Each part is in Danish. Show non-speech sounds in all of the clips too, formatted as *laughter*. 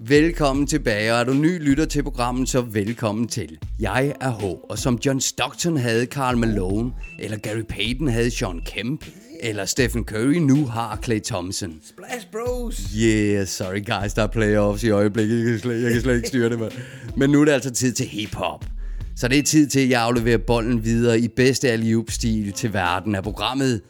Velkommen tilbage, og er du ny lytter til programmet, så velkommen til. Jeg er H, og som John Stockton havde Karl Malone, eller Gary Payton havde Sean Kemp, eller Stephen Curry nu har Clay Thompson. Splash Bros. Yeah, sorry guys, der er playoffs i øjeblikket. Jeg kan slet, jeg kan slet ikke styre det, man. Men nu er det altså tid til hiphop. Så det er tid til, at jeg afleverer bolden videre i bedste alley stil til verden af programmet.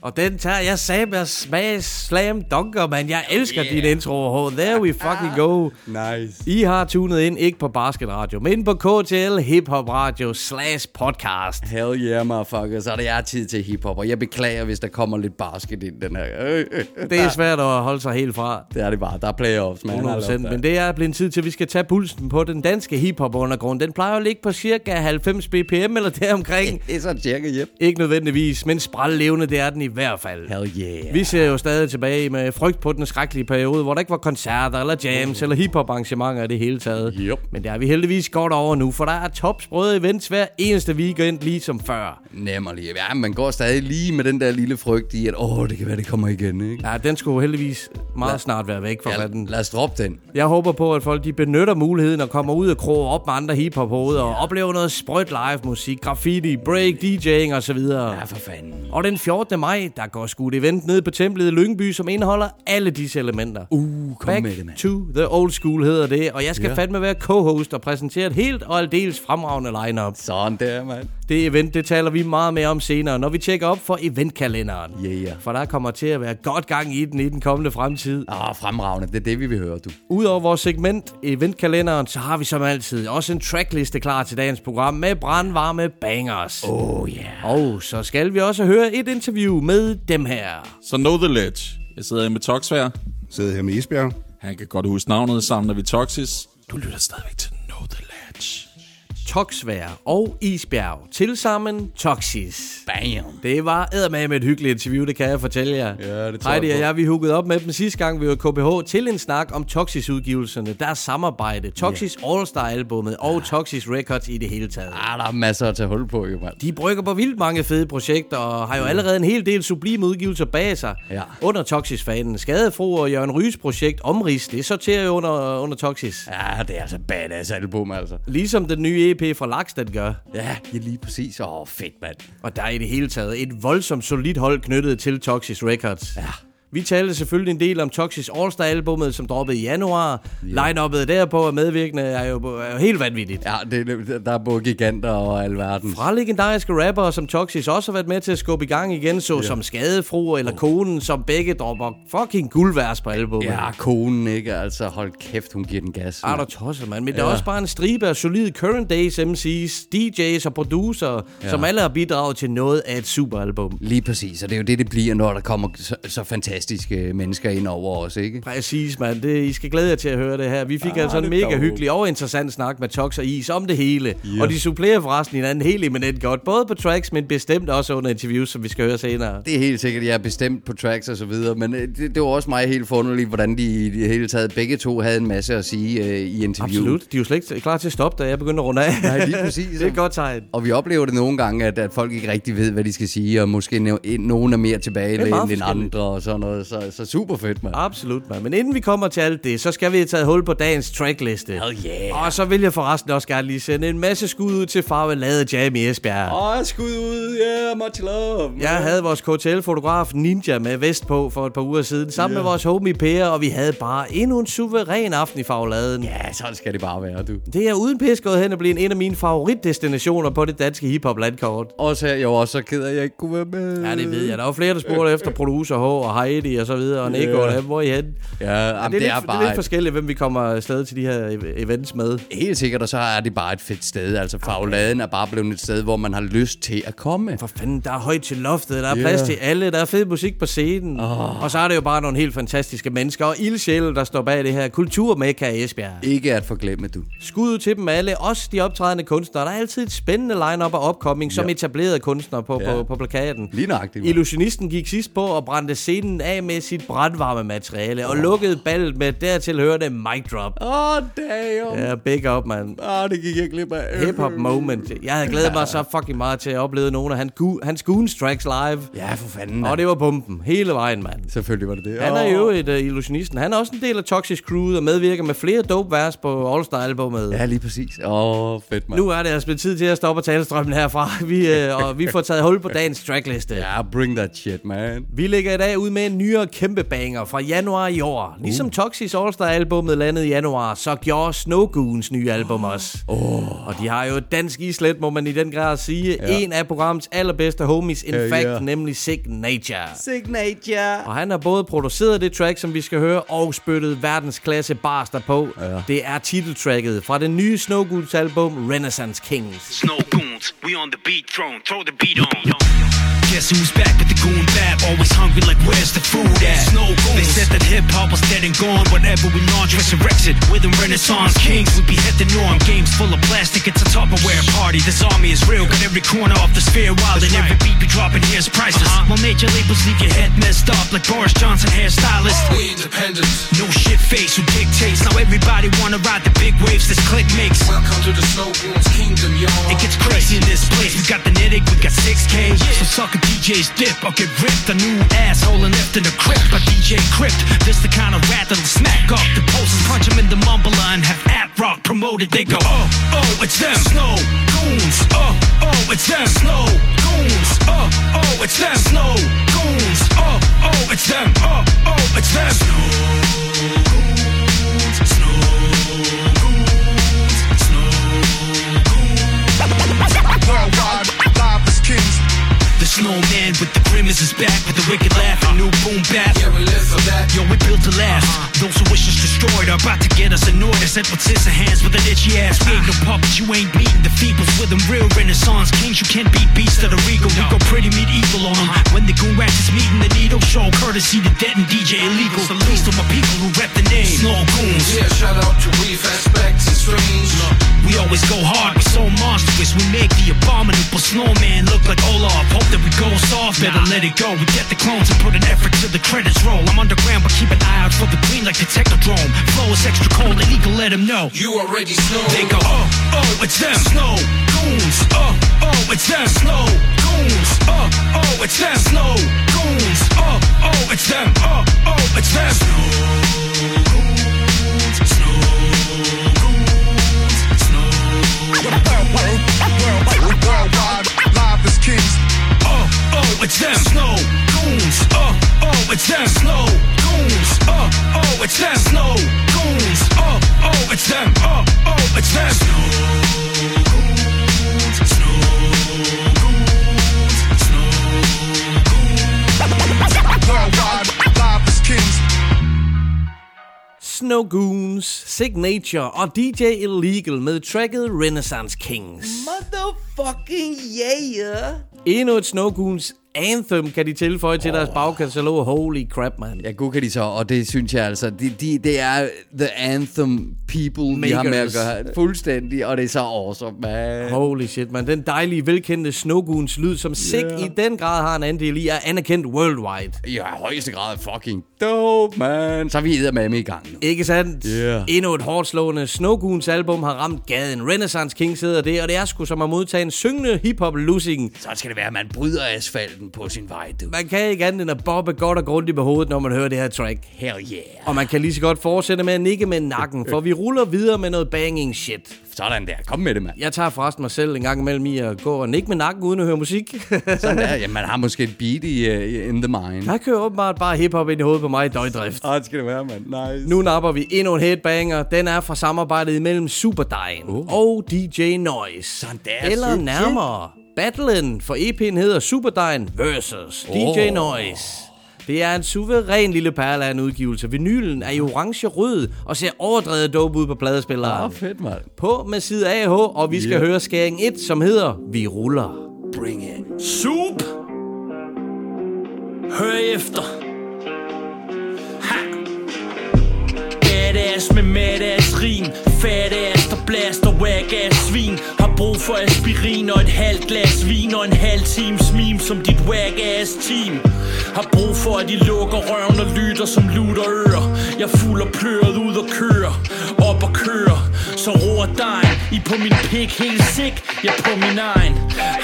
Og den tager jeg saber smash slam dunker, man. Jeg elsker yeah. din intro, H. There we fucking go. *laughs* Nice. I har tunet ind, ikke på Basket Radio, men på KTL Hip Hop Radio slash podcast. Hell yeah, motherfucker. Så er det er tid til hiphop, og jeg beklager, hvis der kommer lidt basket ind den her. *laughs* Det er svært at holde sig helt fra. Det er det bare. Der er playoffs, man. 100%, men det er blevet tid til, at vi skal tage pulsen på den danske hiphop undergrund. Den plejer at ligge på cirka 90 bpm eller deromkring. *laughs* Det er så cirka, yep. Ikke nødvendigvis, men sprællevende, det er den i hvert fald. Hell yeah. Vi ser jo stadig tilbage med frygt på den skrækkelige periode, hvor der ikke var koncerter eller jams eller hiphop arrangementer i det hele taget. Yep. Men det er vi heldigvis godt over nu, for der er topsprøde events hver eneste weekend, ligesom før. Nemmerlig. Ja, man går stadig lige med den der lille frygt i, at åh, det kan være, det kommer igen, ikke? Ja, den skulle heldigvis meget Lad- snart være væk fra Ja, den. lad os droppe den. Jeg håber på, at folk de benytter muligheden og kommer ud og kroger op med andre hiphop hoveder og oplever noget sprødt live musik, graffiti, break, DJing osv. Ja, for fanden. Og den 14. maj, der går sgu et event ned på templet i Lyngby, som indeholder alle disse elementer. Uh, kom Back med det, mand. to the old school hedder det, og jeg skal Ja. fandme være co-host og præsentere et helt og aldeles fremragende lineup. Sådan der, mand. Det event, det taler vi meget mere om senere, når vi tjekker op for eventkalenderen. Yeah. For der kommer til at være godt gang i den i den kommende fremtid. Åh, fremragende. Det er det, vi vil høre, du. Udover vores segment eventkalenderen, så har vi som altid også en trackliste klar til dagens program med brandvarme bangers. Oh, yeah. Og så skal vi også høre et interview med dem her. Så Know The Ledge. Jeg sidder her med Toxvær. Sidder her med Isbjerg. Han kan godt huske navnet, sammen er vi Toxis. Du lytter stadigvæk til Know The Ledge. Toxvær og Isbjerg. Tilsammen Toxis. Bam. Det var med et hyggeligt interview, det kan jeg fortælle jer. Ja, det Heidi jeg og jeg, vi huggede op med dem sidste gang, vi var KBH, til en snak om Toxis-udgivelserne, deres samarbejde, Toxis All-Star-albummet og Toxis Records i det hele taget. Ah, der er masser at tage hul på, jo, mand. De brygger på vildt mange fede projekter, og har jo allerede en hel del sublime udgivelser bag sig. Ja. Under Toxis-fanen. Skadefro og Jørgen Ryges projekt Omrids, det sorterer jo under, under Toxis. Ja, det er altså badass album, altså. Ligesom den nye EP fra Lakstad gør. Ja, ja lige præcis. Åh, oh, fedt, mand. Og der er i det hele taget et voldsomt solidt hold knyttet til Toxis Records. Ja. Vi talte selvfølgelig en del om Toxis All-Star-albummet, som droppede i januar. Yeah. Line-uppet derpå og medvirkende er jo, er jo helt vanvittigt. Ja, det, der er både giganter og alverden. Fra legendariske rappere, som Toxis også har været med til at skubbe i gang igen, så som Skadefru eller Konen, som begge dropper fucking guldvers på albummet. Ja, konen, ikke? Altså, hold kæft, hun giver den gas. Er der tosset, mand. Men ja. der er også bare en stribe af solide current days MC's, DJ's og producer, ja. som alle har bidraget til noget af et superalbum. Lige præcis, og det er jo det, det bliver, når der kommer så, så fantastiske mennesker ind over os, ikke? Præcis, mand. Det, I skal glæde jer til at høre det her. Vi fik ah, altså en mega dog. hyggelig og interessant snak med Tox og Is om det hele. Yeah. Og de supplerer forresten hinanden helt eminent godt. Både på tracks, men bestemt også under interviews, som vi skal høre senere. Det er helt sikkert, jeg er bestemt på tracks og så videre, men øh, det, det var også mig helt forunderligt, hvordan de i det hele taget begge to havde en masse at sige øh, i interviewet. Absolut. De er jo slet ikke klar til at stoppe, da jeg begynder at runde af. Nej, lige præcis. *laughs* det er et godt tegn. Og vi oplever det nogle gange, at, at folk ikke rigtig ved, hvad de skal sige, og måske no- nogen er mere tilbage end andre og sådan noget. Så, så super fedt, mand. Absolut, mand. Men inden vi kommer til alt det, så skal vi have taget hul på dagens trackliste. Hell yeah. Og så vil jeg forresten også gerne lige sende en masse skud ud til Farvelade Jam i Esbjerg. Åh, skud ud, yeah, much love. Jeg havde vores KTL-fotograf Ninja med vest på for et par uger siden, sammen med vores homie Per, og vi havde bare endnu en suveræn aften i Farveladen. Ja, sådan skal det bare være, du. Det er uden pis gået hen og blive en af mine favoritdestinationer på det danske hiphop-landkort. Også her, jeg var også så ked af, at jeg ikke kunne være med. Ja, det ved jeg. Der var flere, der spurgte *laughs* efter producer H og Shady og så videre, og Nico, yeah. hvor er I henne? Ja, Ja, jamen, det, er det er lidt, det er bare lidt forskelligt, hvem vi kommer afsted til de her ev- events med. helt sikkert, og så er det bare et fedt sted. Altså, Fagladen er bare blevet et sted, hvor man har lyst til at komme. For fanden, der er højt til loftet, der er Ja. plads til alle, der er fed musik på scenen. Oh. Og så er det jo bare nogle helt fantastiske mennesker og ildsjæle, der står bag det her kulturmekka i Esbjerg. Ikke at forglemme, du. Skud til dem alle, også de optrædende kunstnere. Der er altid et spændende line-up af opkoming som Ja. etablerede kunstnere på, Ja. på, på plakaten. Lige nøjagtigt. Illusionisten gik sidst på og brændte scenen af med sit brandvarme materiale og lukkede ballet med dertil hørende mic drop. Åh, oh, damn. Ja, big up, man. Åh, oh, det gik jeg glip af. Hip hop moment. Jeg havde glædet mig så fucking meget til at opleve nogle af hans, hans Goons tracks live. Ja, for fanden. Og det var bomben hele vejen, mand. Selvfølgelig var det det. Han er jo et uh, illusionisten. Han er også en del af Toxic Crew og medvirker med flere dope vers på All Star albumet. Ja, lige præcis. Åh, oh, fedt, mand. Nu er det altså blevet tid til at stoppe talestrømmen herfra. *laughs* Vi, øh, og vi får taget hul på dagens trackliste. Ja, bring that shit, man. Vi lægger i dag ud med en nyere kæmpe banger fra januar i år. Ligesom Toxis All Star albumet landede i januar, så gjorde Snow Goons nye album også. Oh. Og de har jo et dansk islet, må man i den grad sige. Ja. En af programmets allerbedste homies, in Ja, fact, ja. nemlig Signature. Signature. Og han har både produceret det track, som vi skal høre, og spyttet verdensklasse bars derpå. Ja. Det er titeltracket fra det nye Snow Goons album Renaissance Kings. Snow we on the beat throne, throw the beat on. Guess who's back with the goon bap? Always hungry, like where's the food at? Snow goons. They said that hip hop was dead and gone. Whatever we launch, resurrected. With them Renaissance kings, we be heading on. Games full of plastic, it's a Tupperware party. This army is real, got every corner off the sphere wild, and every beat we dropping here's priceless. Uh-huh. While major labels leave your head messed up, like Boris Johnson hairstylist. We independent. No shit face who dictates. Now everybody wanna ride the big waves this click makes. Welcome to the Snow Goons Kingdom, y'all. It gets crazy in this place. We got the Nittig, we got 6K. So suck a DJ's dip or get ripped. A new asshole and left in the crypt by DJ Crypt. This the kind of rat that'll smack off the posters, punch him in the mumbler and have at rock promoted. They go, oh, oh, it's them. Snow goons. Oh, oh, it's them. Snow goons. Oh, oh, it's them. Snow goons. Oh, oh, it's them. Oh, oh, it's them. Snow Worldwide, snowman with the grimace is back with the wicked laugh and new boom bap. Yeah, we live for that. Yo, we built to last. Uh-huh. Those who wish us destroyed are about to get us annoyed. I said with scissor hands with an itchy ass. We ain't no uh-huh. puppets, you ain't beating the feebles with them real renaissance kings. You can't beat beasts that are regal. We go pretty medieval on them. Uh-huh. When the goon rats is meeting the needle show, courtesy to dead and DJ illegal. Salute to my people who rep the name. Snow goons. Yeah, shout out to Reef Aspects and Strange. We always go hard, we're so monstrous. We make the abominable snowman look like Olaf. Hope that we go soft, better let it go. We get the clones and put an effort to the credits roll. I'm underground, but keep an eye out for the queen like the Technodrome. Flow is extra cold, illegal, let him know. You already snow. They go, oh, oh, it's them. Snow goons. Oh, oh, it's them. Snow goons. Oh, oh, it's them. Snow goons. Oh, oh, it's them. Oh, oh, it's them. Snow goons. Snow Goons, Signature og DJ Illegal med tracket Renaissance Kings. Motherfucking yeah. Endnu et Snow Goons anthem kan de tilføje til deres bagkatalog. Holy crap, man. Ja, god kan de så, og det synes jeg altså, de, de, det er the anthem people, vi har med at Makers. gøre fuldstændig, og det er så awesome, man. Holy shit, man. Den dejlige, velkendte Snow Goons lyd, som Sig i den grad har en andel i, er anerkendt worldwide. I højeste grad fucking dope, man. Så er vi med i gang nu. Ikke sandt? Yeah. Endnu et hårdt slående Snow Goons album har ramt gaden. Renaissance King sidder det, og det er sgu som at modtage en syngende hip-hop losing. Så skal det være, at man bryder asfalten på sin vej, du. Man kan ikke andet end at bobbe godt og grundigt med hovedet, når man hører det her track. Hell yeah. Og man kan lige så godt fortsætte med at nikke med nakken, for vi ruller videre med noget banging shit. Sådan der. Kom med det, mand. Jeg tager forresten mig selv en gang imellem i at gå og nikke med nakken uden at høre musik. *laughs* Sådan der. Ja, man har måske et beat i, uh, in the mind. Der kører åbenbart bare hiphop ind i hovedet på mig i døgndrift. Ah, det skal det være, mand. Nice. Nu napper vi endnu en headbanger. Den er fra samarbejdet imellem Superdine Oh. og DJ Noise. Sådan der, Eller nærmere. Battlen for EP'en hedder Superdine versus DJ Oh. Noise. Det er en suveræn lille perle af en udgivelse. Vinylen er i orange-rød og ser overdrevet dope ud på pladespilleren. Åh, fedt, mand. På med side AH, og vi skal Ja. høre skæring 1, som hedder Vi ruller. Bring it. Soup. Hør efter. Badass med madass rim. Fat ass der blaster whack ass svin. Har brug for aspirin og et halvt glas vin Og en halv times meme som dit whack ass team. Har brug for at de lukker røven og lytter som lutter ører Jeg fuld og pløret ud og kører. Op og kører. Så roer dejen. I på min pik helt sick. Jeg på min egen.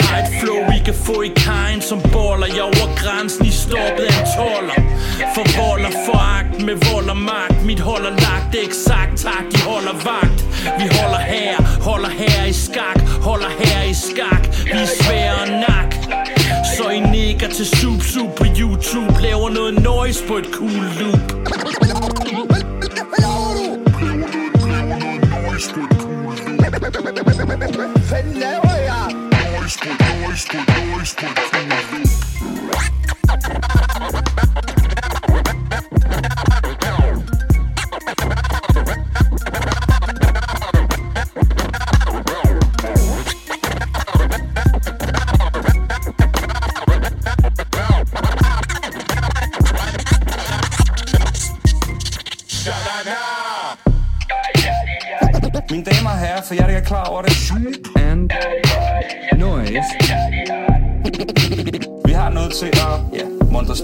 Har et flow I kan få i kajen. Som boller Jeg over grænsen i stoppet af en toller. For foragt med vold og magt. Mit holder lagt det eksakt tak. De holder vagt. Vi holder her, holder her i skak. Holder her i skak. Vi er svære nak Så I nikker til Soup Soup på YouTube. Laver noget noise på et cool loop. Pendejo ya. No, es por, no, es por, no,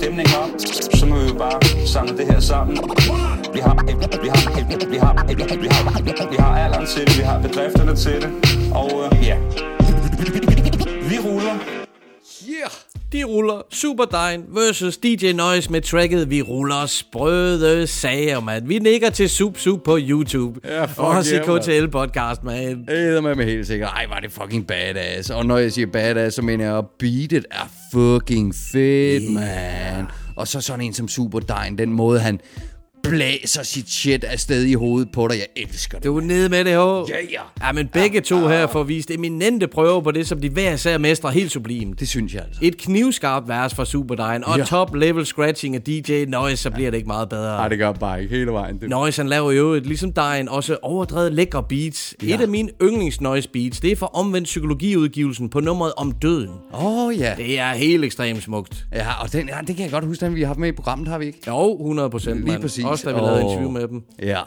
stemningen op. Så må vi jo bare samle det her sammen. Vi har, vi har, vi har, vi har, vi har, vi har alderen til det, vi har bedrifterne til det. Og øh, ruller Superdyne versus DJ Noise med tracket Vi ruller sprøde sager, mand. Vi nikker til Sup Sup på YouTube. Ja, fuck Også yeah, i KTL podcast, man. Det med mig helt sikkert. Ej, var det fucking badass. Og når jeg siger badass, så mener jeg, at beatet er fucking fedt, yeah. man. Og så sådan en som Superdine, den måde han blæser sit shit afsted i hovedet på dig. Jeg elsker det. Du er nede med det, ho. Ja, ja. Ja, men begge to her får vist eminente prøver på det, som de hver især mestrer helt sublimt. Det synes jeg altså. Et knivskarpt vers fra Superdyne og Ja. top level scratching af DJ Noise, så bliver det ikke meget bedre. Nej, det gør bare ikke hele vejen. Det. Noise han laver jo et, ligesom Dine, også overdrevet lækre beats. Ja. Et af mine yndlings Noise beats, det er fra omvendt psykologiudgivelsen på nummeret om døden. Åh, oh, ja. Det er helt ekstremt smukt. Ja, og den, ja, det kan jeg godt huske, den vi har haft med i programmet, har vi ikke? Jo, 100 procent, Lige præcis. Også da vi lavede Åh. interview med dem. Ja.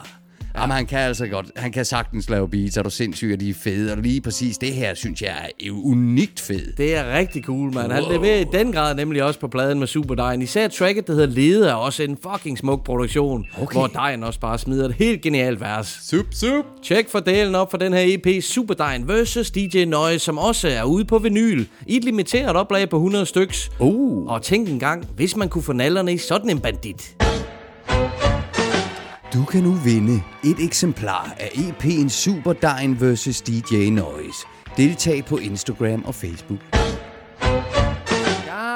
Jamen, han kan altså godt. Han kan sagtens lave beats, er du sindssyg, og de er fede. Og lige præcis det her, synes jeg er unikt fed. Det er rigtig cool, mand. Han Wow. leverer i den grad nemlig også på pladen med Superdine. Især tracket, der hedder Lede, er også en fucking smuk produktion. Okay. Hvor Dine også bare smider et helt genialt vers. Sup, sup. Tjek fordelen op for den her EP Superdine vs. DJ Noise, som også er ude på vinyl. I et limiteret oplag på 100 styks. Uh. Og tænk engang, hvis man kunne få nallerne i sådan en bandit. Du kan nu vinde et eksemplar af EP'en Superdine vs. DJ Noise. Deltag på Instagram og Facebook.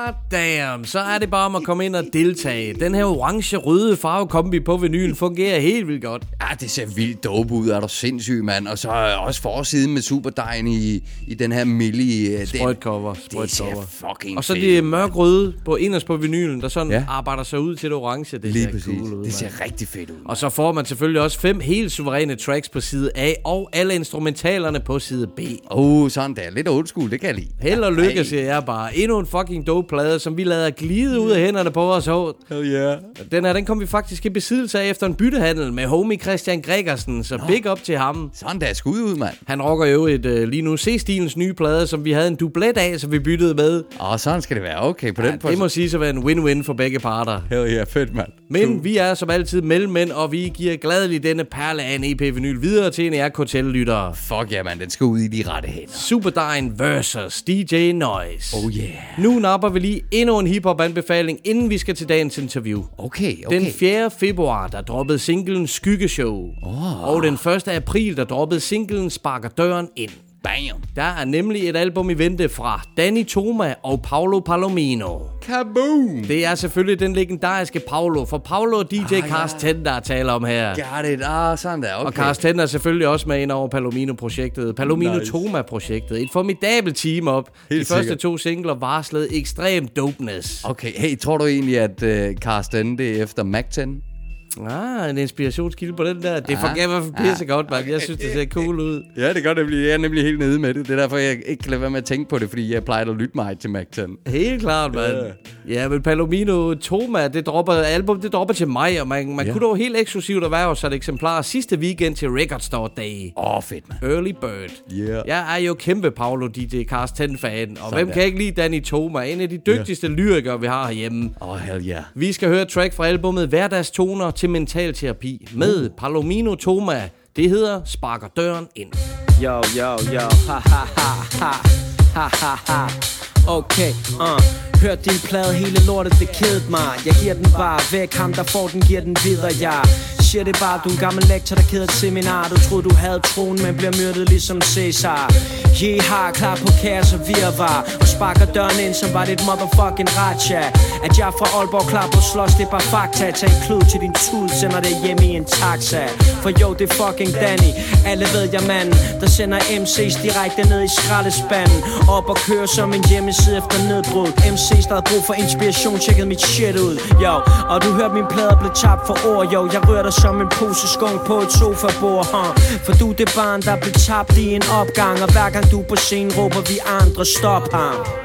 God damn, så er det bare om at komme ind og deltage. Den her orange-røde farvekombi på vinylen fungerer helt vildt godt. Ja, det ser vildt dope ud, er du sindssyg, mand. Og så også forsiden med Superdine i, i den her milli. øh, Sprøjtcover, Det ser fucking Og så det mørk-røde på inderst på vinylen, der sådan Ja. arbejder sig ud til det orange. Det Lige ser præcis. cool ud, det ser rigtig fedt ud. Og så får man selvfølgelig også fem helt suveræne tracks på side A, og alle instrumentalerne på side B. Oh, sådan der. Lidt old school, det kan jeg lide. Held og lykke, siger jeg bare. Endnu en fucking dope plade, som vi lader glide ud af hænderne på os. Hov. Hell yeah. Den her, den kom vi faktisk i besiddelse af efter en byttehandel med homie Christian Gregersen, så big up til ham. Sådan der. Skud ud, mand. Han rocker jo et øh, lige nu C-stilens nye plade, som vi havde en dublet af, som vi byttede med. Og sådan skal det være. Okay, på Ja, den det må sige at være en win-win for begge parter. Hell yeah, fedt, mand. Men vi er som altid mellemmænd, og vi giver gladeligt denne perle af en EP-vinyl videre til en af jer KTL-lyttere. Fuck ja, mand. Den skal ud i de rette hænder. Superdyne vs. DJ Noise. Oh yeah. Nu napper vi lige endnu en hiphop-anbefaling, inden vi skal til dagens interview. Okay, okay. Den 4. februar, der droppede singlen Skyggeshow. Oh. Og den 1. april, der droppede singlen Sparker døren ind. Bam. Der er nemlig et album i vente fra Danny Toma og Paolo Palomino. Kaboom! Det er selvfølgelig den legendariske Paolo, for Paolo og DJ ah, ja. Carsten, der taler om her. Got it. Ah, sådan der. Okay. Og Carsten er selvfølgelig også med ind over Palomino-projektet. Palomino Nice. Toma-projektet. Et formidabelt team op. Helt De første sikkert. to singler varslede ekstrem dopeness. Okay, hey, tror du egentlig, at uh, Carsten det er efter Mac 10? Ah, en inspirationskilde på den der. Det fungerer i hvert fald pisse godt, mand. Jeg synes, det ser *laughs* cool ud. Ja, det gør nemlig. Jeg er nemlig helt nede med det. Det er derfor, jeg ikke kan lade være med at tænke på det, fordi jeg plejer at lytte mig til Mac 10. Helt klart, mand. Ja, men Palomino Toma, det dropper, album, det dropper til mig, og man, man ja. kunne dog helt eksklusivt erhverve sig et eksemplar sidste weekend til Record Store Day. Åh, oh, fedt, mand. Early Bird. Yeah. Jeg er jo kæmpe Paolo DJ Carsten fan, og Sådan hvem der. kan ikke lide Danny Toma? En af de dygtigste yeah. lyrikere, vi har herhjemme. Åh, oh, hell yeah. Vi skal høre track fra albumet Hverdagstoner til mentalterapi med Palomino Toma. Det hedder Sparker døren ind. Yo, yo, yo, ha ha ha ha, ha ha ha. Okay, uh. Hørt din plade, hele lortet, det kedede mig. Jeg giver den bare væk, ham der får den, giver den videre, ja. Siger det bare, du er en gammel lektor, der keder et seminar Du troede, du havde troen, men bliver myrdet ligesom Cæsar. Jeha, klar på kaos og virvar. Og sparker døren ind, som var det et motherfucking raja At jeg er fra Aalborg klar på slås, det er bare fakta. Tag en klud til din tud, sender det hjem i en taxa. For jo, det er fucking Danny. Alle ved jeg mand, der sender MC's direkte ned i skraldespanden. Op og kører som en hjemmeside efter nedbrud. MC MC's, der havde brug for inspiration, tjekkede mit shit ud Yo, og du hørte min plader blev tabt for ord Yo, jeg rører dig som en pose skunk på et sofabord huh? For du det barn, der blev tabt i en opgang. Og hver gang du på scenen, råber vi andre stop ham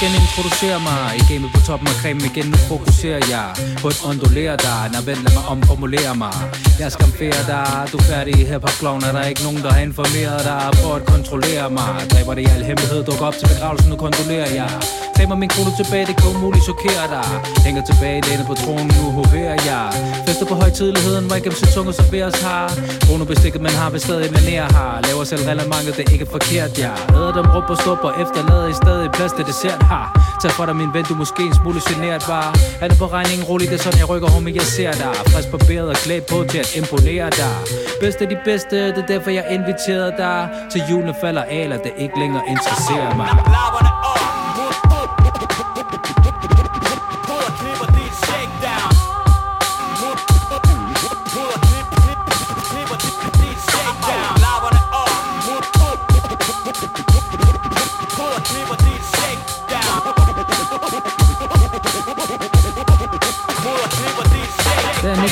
genintroducere mig I gamet på toppen af cremen igen. Nu fokuserer jeg på at ondulere dig. Når vent lad mig omformulere mig. Jeg skamferer dig. Du er færdig her på hop clown Er der ikke nogen der har informeret dig? For at kontrollere mig. Dræber det i al hemmelighed. Duk op til begravelsen. Nu kontrollerer jeg. Damer min krone tilbage. Det kan umuligt chokere dig. Hænger tilbage lænet på tronen. Nu hoverer jeg. Fester på højtidligheden Hvor ikke MC tunge serveres har Bruno bestikket man har vi stadig manér her. Laver selv relevantet Det er ikke forkert jeg Æder dem råb og stopper Efterlader i stedet plads til dessert her Tag for dig min ven Du er måske en smule generet bare Er det på regningen? Roligt, Det er sådan jeg rykker homie Jeg ser dig. Frisk barberet og klædt på til at imponere dig. Bedste af de bedste Det er derfor jeg inviterede dig. Til julen falder aler Det ikke længere interesserer mig.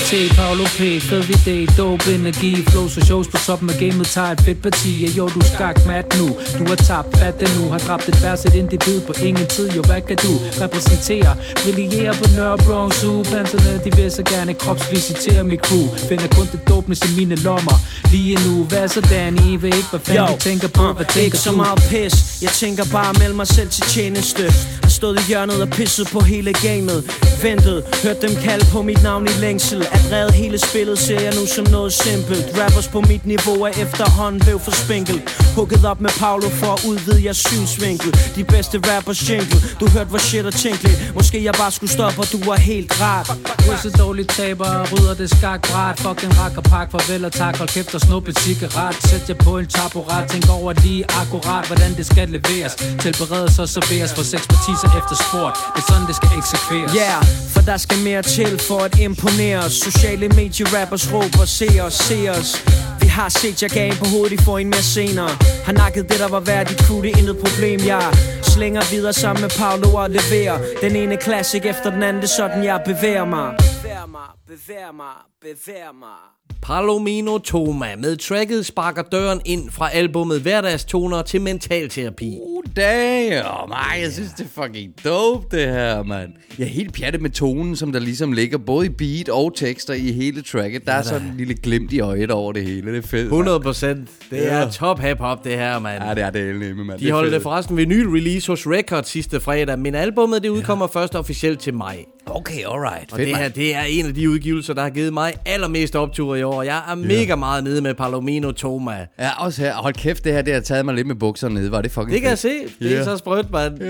Danny T, Paolo P, fed idé, dope energi. Flow så shows på toppen af gamet. Tager et fedt parti. Ja jo, du skak mat nu. Du har tabt fat det nu. Har dræbt et vers, et individ på ingen tid. Jo, hvad kan du repræsentere? Brillere på Nørrebro Zoo Panserne, de vil så gerne kropsvisitere mit crew. Finder kun det dopeness i mine lommer. Lige nu, hvad så Danny? Ved ikke, hvad fanden du tænker på. Hvad tænker Ikke så meget pis. Jeg tænker bare at melde mig selv til tjeneste. Har stået i hjørnet og pisset på hele gamet. Ventet, hørt dem kalde på mit navn i længsel. At redde hele spillet ser jeg nu som noget simpelt. Rappers på mit niveau er efterhånden blev for spinkelt. Hugget op med Paolo for at udvide jeres synsvinkel. De bedste rappers jingle. Du hørte hvor shit er tænkeligt. Måske jeg bare skulle stoppe og du var helt ret. Du er så dårlig taber, rydder det skak bræt Fucking rak og pak, farvel og tak. Hold kæft og snup et cigaret. Sæt jer på en taburet. Tænk over lige akkurat, hvordan det skal leveres. Tilberedes og serveres for seks partiser efter sport Det er sådan, det skal eksekveres. Yeah, for der skal mere til for at imponere. Os Sociale medie-rappers råber, se os, se os. Vi har set jer game på hovedet, I får en mere senere. Har nakket det, der var værd, dit crew, det er intet problem, jeg Slænger videre sammen med Paolo og leverer. Den ene klassik efter den anden, det er sådan, jeg bevæger mig. Bevæger mig, bevæger mig, bevæger mig. Palomino Toma med tracket sparker døren ind fra albummet Hverdagstoner til mentalterapi. Uh, damn. Ej, jeg synes, det er fucking dope, det her, mand. Jeg er helt pjattet med tonen, som der ligesom ligger både i beat og tekster i hele tracket. Der er sådan en lille glimt i øjet over det hele. Det er fedt. 100 procent. Det Ja. er top hip-hop, det her, mand. Ja, det er det nemme, mand. De holdt det forresten vinyl release hos Record sidste fredag, men albummet det udkommer først officielt til maj. Okay, alright. Og Fedt, det her, det er en af de udgivelser, der har givet mig allermest optur i år. Jeg er mega meget nede med Palomino Toma. Ja, også her. Hold kæft, det her det har taget mig lidt med bukserne nede. Var det fucking Det kan jeg fedt. se. Det er Ja. så sprødt, mand.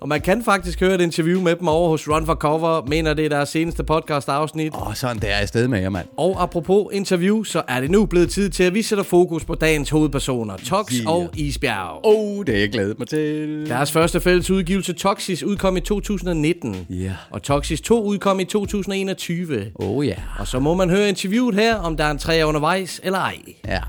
Og man kan faktisk høre et interview med dem over hos Run for Cover. Mener det er deres seneste podcast-afsnit. Åh, sådan der er jeg sted med jer, mand. Og apropos interview, så er det nu blevet tid til, at vi sætter fokus på dagens hovedpersoner, Tox Yeah. og Isbjerg. Oh, det har jeg glædet mig til. Deres første fælles udgivelse, Toxis, udkom i 2019. Ja. Og Toxis 2 udkom i 2021. Oh, ja. Og så må man høre interviewet her, om der er en træ undervejs eller ej. Ja.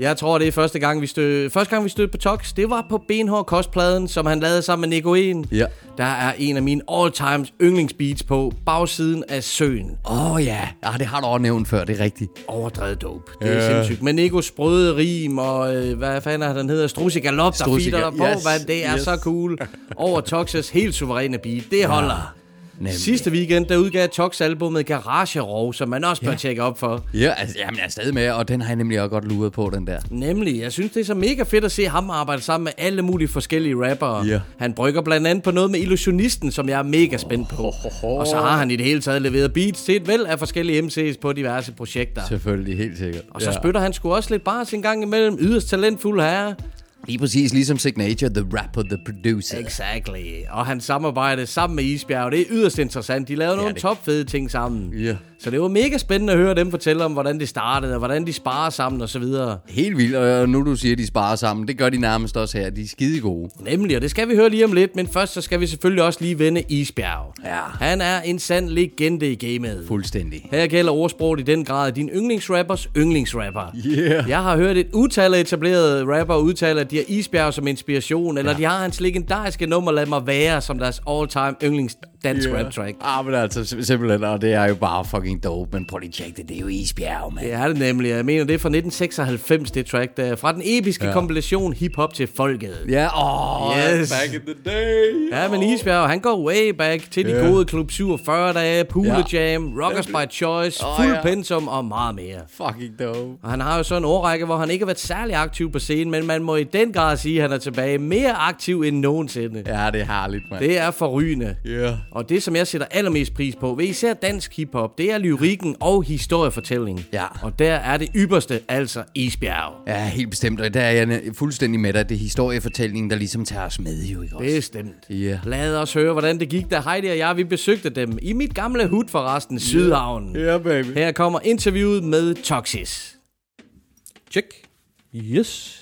Jeg tror, det er første gang, vi stødte, første gang, vi stødte på Tox. Det var på Benhård Kostpladen, som han lavede sammen med Nico 1. Ja. Der er en af mine all-times yndlingsbeats på bagsiden af søen. Åh, oh, ja. ja. det har du også nævnt før, det er rigtigt. Overdrevet dope. Det er sindssygt. Men Nikos sprøde rim og øh, hvad fanden er den hedder? Strusse Galop, der feeder der Gal- på, yes, man. Det er yes. så cool. Over Toxas helt suveræne beat. Det holder. Nemlig. Sidste weekend, der udgav Tox albumet Garage Rov, som man også bør tjekke op for. Ja, altså, jamen, jeg er stadig med, og den har jeg nemlig også godt luret på, den der. Nemlig, jeg synes, det er så mega fedt at se ham arbejde sammen med alle mulige forskellige rappere. Ja. Han brygger blandt andet på noget med Illusionisten, som jeg er mega spændt på. Og så har han i det hele taget leveret beats til et væld af forskellige MC's på diverse projekter. Selvfølgelig, helt sikkert. Og så spytter han sgu også lidt bare sin gang imellem yderst talentfuld herre. Lige præcis ligesom Signature, the rapper, the producer. Exactly. Og han samarbejde sammen med Isbjerg, det er yderst interessant. De lavede nogle det. topfede ting sammen. Ja. Så det var mega spændende at høre dem fortælle om, hvordan det startede, og hvordan de sparer sammen og så videre. Helt vildt, og nu du siger, at de sparer sammen, det gør de nærmest også her. De er skide gode. Nemlig, og det skal vi høre lige om lidt, men først så skal vi selvfølgelig også lige vende Isbjerg. Ja. Han er en sand legende i gamet. Fuldstændig. Her gælder ordsproget i den grad din yndlingsrappers yndlingsrapper. Yeah. Jeg har hørt et utal af etablerede rapper udtale, at de har Isbjerg som inspiration, eller ja. de har hans legendariske nummer Lad mig være som deres all-time yndlings dansk yeah. rap track. Ah, men altså sim- simpelthen, og det er jo bare fucking dope, men prøv lige at tjekke det, det er jo isbjerg, mand. Det er det nemlig. Jeg mener, det er fra 1996, det track der. Fra den episke ja. kompilation Hip Hop til Folket. Ja, åh, Yes. back in the day. Ja, men Isbjerg, han går way back til de Ja. gode Klub 47 dage, Pool Ja. Jam, Rockers by Choice, Åh, Fuld ja. Pensum og meget mere. Fucking dope. Og han har jo så en årrække, hvor han ikke har været særlig aktiv på scenen, men man må i den grad sige, at han er tilbage mere aktiv end nogensinde. Ja, det er herligt, mand. Det er forrygende. Ja. Og det, som jeg sætter allermest pris på ved især dansk hiphop, det er lyrikken og historiefortælling. Ja. Og der er det ypperste, altså Isbjerg. Ja, helt bestemt, og der er jeg fuldstændig med dig. Det er historiefortællingen, der ligesom tager os med, jo ikke også? Bestemt. Ja. Lad os høre, hvordan det gik, da Heidi og jeg vi besøgte dem i mit gamle hud forresten, Sydhavnen. Ja, baby. Her kommer interviewet med Toxis. Check. Yes.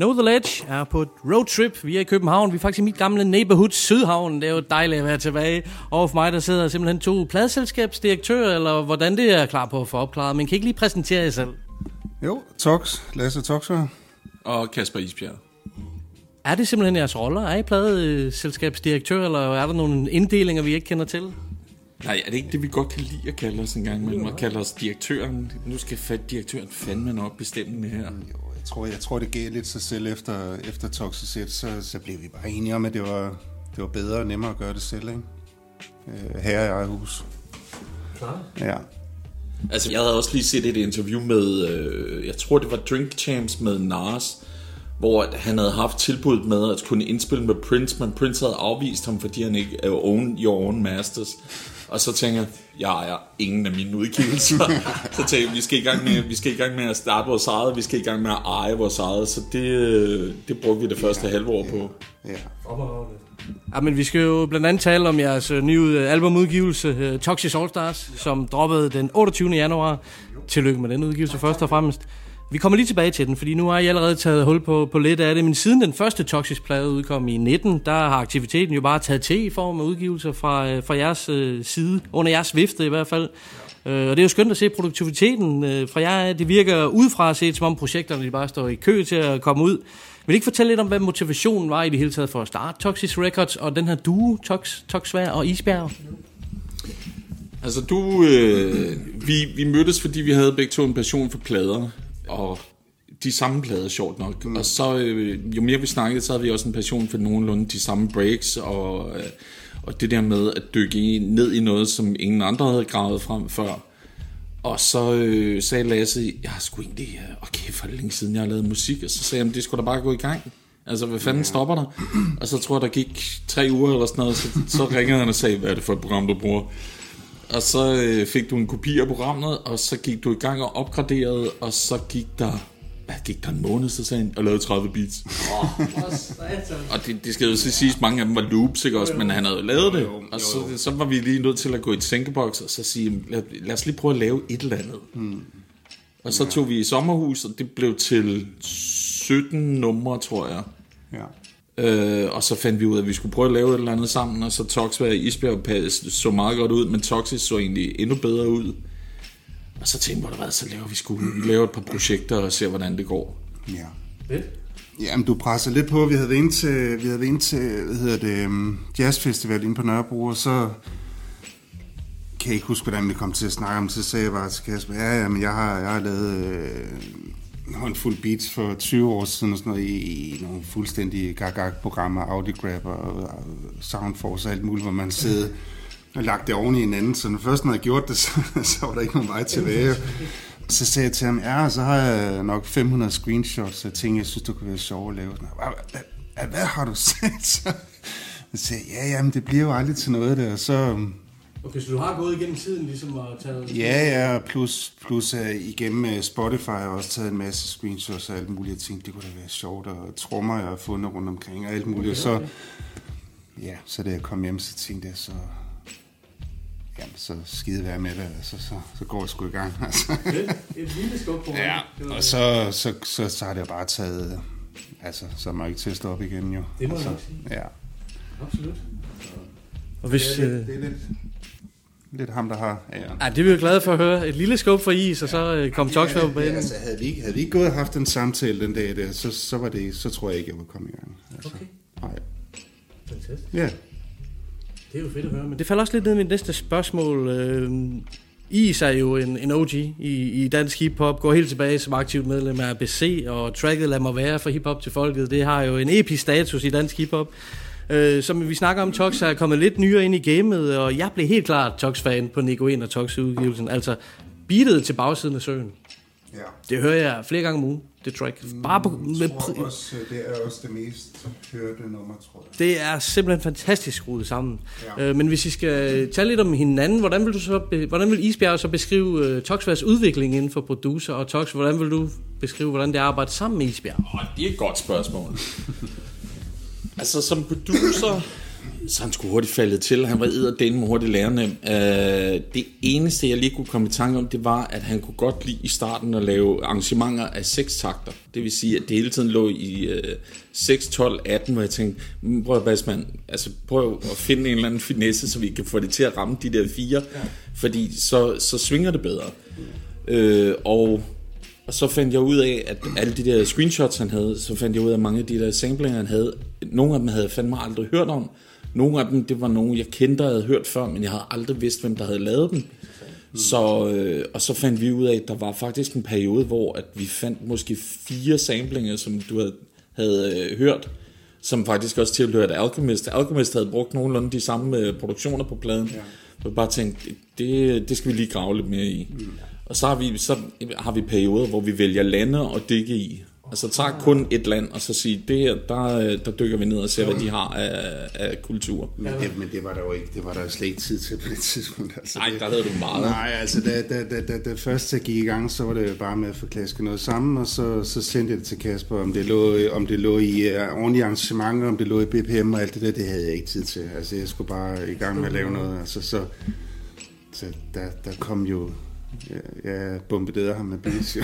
Know the Ledge er på et roadtrip. Vi er i København. Vi er faktisk i mit gamle neighborhood Sydhavn. Det er jo dejligt at være tilbage. Og for mig, der sidder simpelthen to pladselskabsdirektører, eller hvordan det er klar på at få opklaret. Men kan I ikke lige præsentere jer selv? Jo, Tox. Lasse Toxer. Og Kasper Isbjerg. Er det simpelthen jeres roller? Er I pladeselskabsdirektør, eller er der nogle inddelinger, vi ikke kender til? Nej, er det ikke det, vi godt kan lide at kalde os en gang imellem? At kalde os direktøren. Nu skal fat direktøren fandme nok bestemme det her. Jeg tror, jeg tror, det gav lidt sig selv efter, efter Toxicet, så, så blev vi bare enige om, at det var, det var bedre og nemmere at gøre det selv, ikke? Øh, her i eget hus. Klar. Ja. Altså, jeg havde også lige set et interview med, øh, jeg tror det var Drink Champs med Nas, hvor han havde haft tilbud med at kunne indspille med Prince, men Prince havde afvist ham, fordi han ikke er own your own masters. Og så tænker jeg, jeg ejer ingen af mine udgivelser. *laughs* så tænkte jeg, vi skal, i gang med, vi skal i gang med at starte vores eget, vi skal i gang med at eje vores eget, så det, øh, det brugte vi det første halve år på. ja. Ja, men vi skal jo blandt andet tale om jeres øh, nye øh, albumudgivelse, uh, Toxic All Stars, som droppede den 28. januar. Tillykke med den udgivelse først og fremmest. Vi kommer lige tilbage til den, fordi nu har jeg allerede taget hul på, på lidt af det, men siden den første Toxic-plade udkom i 19, der har aktiviteten jo bare taget til i form af udgivelser fra, øh, fra jeres øh, side, under jeres vifte i hvert fald. Øh, og det er jo skønt at se produktiviteten øh, fra jer. Det virker udefra set, som om projekterne de bare står i kø til at komme ud. Vil I ikke fortælle lidt om, hvad motivationen var i det hele taget for at starte Toxic Records og den her duo, Tox, Toxvær og Isbjerg? Altså du, øh, vi, vi mødtes, fordi vi havde begge to en passion for plader, og de samme plader, sjovt nok. Mm. Og så, øh, jo mere vi snakkede, så havde vi også en passion for nogenlunde de samme breaks, og, øh, og det der med at dykke ned i noget, som ingen andre havde gravet frem før. Og så øh, sagde Lasse, jeg har sgu egentlig, øh, okay, for længe siden jeg har lavet musik, og så sagde han, det skulle da bare gå i gang. Altså, hvad fanden stopper der? Og så tror jeg, der gik tre uger eller sådan noget, så, så ringede han og sagde, hvad er det for et program, du bruger? Og så øh, fik du en kopi af programmet, og så gik du i gang og opgraderede, og så gik der, hvad gik der en måned, så sagde han, og lavede 30 beats. Og det, det skal jo så siges, mange af dem var loops, ikke også, men han havde jo lavet det. Og så, så var vi lige nødt til at gå i et tænkeboks og så sige, lad, lad os lige prøve at lave et eller andet. Hmm. Og så tog vi i sommerhus, og det blev til 17 numre, tror jeg. Ja. Øh, og så fandt vi ud af, at vi skulle prøve at lave et eller andet sammen, og så Toxvær i Isbjerg så meget godt ud, men Toxis så egentlig endnu bedre ud. Og så tænkte vi, hvad, så laver vi sgu, vi laver et par projekter og ser, hvordan det går. Ja. Fedt. Jamen, du presser lidt på. Vi havde været inde til, vi havde været inde til hvad hedder det, um, jazzfestival inde på Nørrebro, og så kan jeg ikke huske, hvordan vi kom til at snakke om det. Så sagde jeg bare til Kasper, ja, ja, men jeg har, jeg har lavet øh, en håndfuld beats for 20 år siden og sådan noget, i, i nogle fuldstændige gag-programmer, Audigrab og, og Soundforce og alt muligt, hvor man sidder og lagt det oven i hinanden. Så når først når jeg gjort det, *laughs* så, så var der ikke nogen vej tilbage. Så sagde jeg til ham, ja, så har jeg nok 500 screenshots af ting, jeg synes, det kunne være sjovt at lave. Sådan, hvad, hvad, hvad, hvad har du set? Så sagde jeg, ja, jamen, det bliver jo aldrig til noget der. Og så, Okay, så du har gået igennem tiden ligesom at tage... ja, ja, plus, plus uh, igennem uh, Spotify har jeg også taget en masse screenshots og alt muligt. Jeg tænkte, det kunne da være sjovt, og trommer, jeg har fundet rundt omkring og alt muligt. Og så, ja, så da jeg kom hjem, så tænkte jeg, så, jamen, så skide være med det, altså, så, så går jeg sgu i gang. *laughs* Altså. Et lille skub på Ja, og så, så, så, så har det jo bare taget, altså, så er man ikke til at stoppe igen jo. Det må jeg altså, nok sige. Ja. Absolut. Og hvis, det, er øh, lidt, det er ham, der har ja. Ja, det er vi jo glade for at høre. Et lille skub for is, og så øh, kom Toxvær på banen. Altså, havde vi, ikke, havde vi ikke gået og haft en samtale den dag der, så, så, var det, så tror jeg ikke, jeg var kommet i gang. Altså, Okay. Nej. Fantastisk. Ja. Det er jo fedt at høre. Men det falder også lidt ned i mit næste spørgsmål. Øh, Is er jo en, en OG i, i dansk hiphop, går helt tilbage som aktivt medlem af ABC, og tracket Lad mig være for hiphop til folket, det har jo en episk status i dansk hiphop. Øh, som vi snakker om, Tox er kommet lidt nyere ind i gamet, og jeg blev helt klart Tox-fan på Nico 1 og Tox-udgivelsen. Altså, beatet til bagsiden af søen. Ja. Det hører jeg flere gange om ugen, det track. Bare på, med, Jeg tror pri- også, det er også det mest hørte nummer, tror jeg. det er simpelthen fantastisk skruet sammen. Ja. Øh, men hvis vi skal tale lidt om hinanden, hvordan vil, du så be, hvordan vil Isbjerg så beskrive uh, Toxværs udvikling inden for producer? Og Tox, hvordan vil du beskrive, hvordan det er at arbejde sammen med Isbjerg? Og det er et godt spørgsmål. Altså som producer, *clears throat* så han skulle hurtigt faldet til. Han var edderden med hurtigt lærende. Uh, det eneste, jeg lige kunne komme i tanke om, det var, at han kunne godt lide i starten at lave arrangementer af seks takter. Det vil sige, at det hele tiden lå i uh, 6, 12, 18, hvor jeg tænkte, "Mm, prøv at Basman, altså prøv at finde en eller anden finesse, så vi kan få det til at ramme de der fire. Ja. Fordi så, så svinger det bedre. Øh, og, og så fandt jeg ud af, at alle de der screenshots, han havde, så fandt jeg ud af, at mange af de der samplinger, han havde, nogle af dem havde jeg fandme aldrig hørt om. Nogle af dem, det var nogle, jeg kendte og havde hørt før, men jeg havde aldrig vidst, hvem der havde lavet dem. Så, øh, og så fandt vi ud af, at der var faktisk en periode, hvor at vi fandt måske fire samplinger, som du havde, havde øh, hørt, som faktisk også tilhørte Alchemist. Alchemist havde brugt nogenlunde de samme øh, produktioner på pladen. Ja. Jeg bare tænkte, det, det skal vi lige grave lidt mere i. Mm. Og så har, vi, så har vi perioder, hvor vi vælger lande og dykke i. Altså tager kun et land, og så sige, det her, der, øh, der dykker vi ned og ser, hvad de har af, af kultur. Men det, men det var der jo ikke, det var der slet ikke tid til på det tidspunkt. Altså, Nej, det, der havde du meget. Nej, altså da, da, da, da, da først jeg gik i gang, så var det jo bare med at få klasket noget sammen, og så, så sendte jeg det til Kasper, om det lå, om det lå i uh, ordentlige arrangementer, om det lå i BPM og alt det der, det havde jeg ikke tid til. Altså jeg skulle bare i gang med at lave noget. Altså, så så der, der kom jo, jeg, jeg bombarderede ham med beats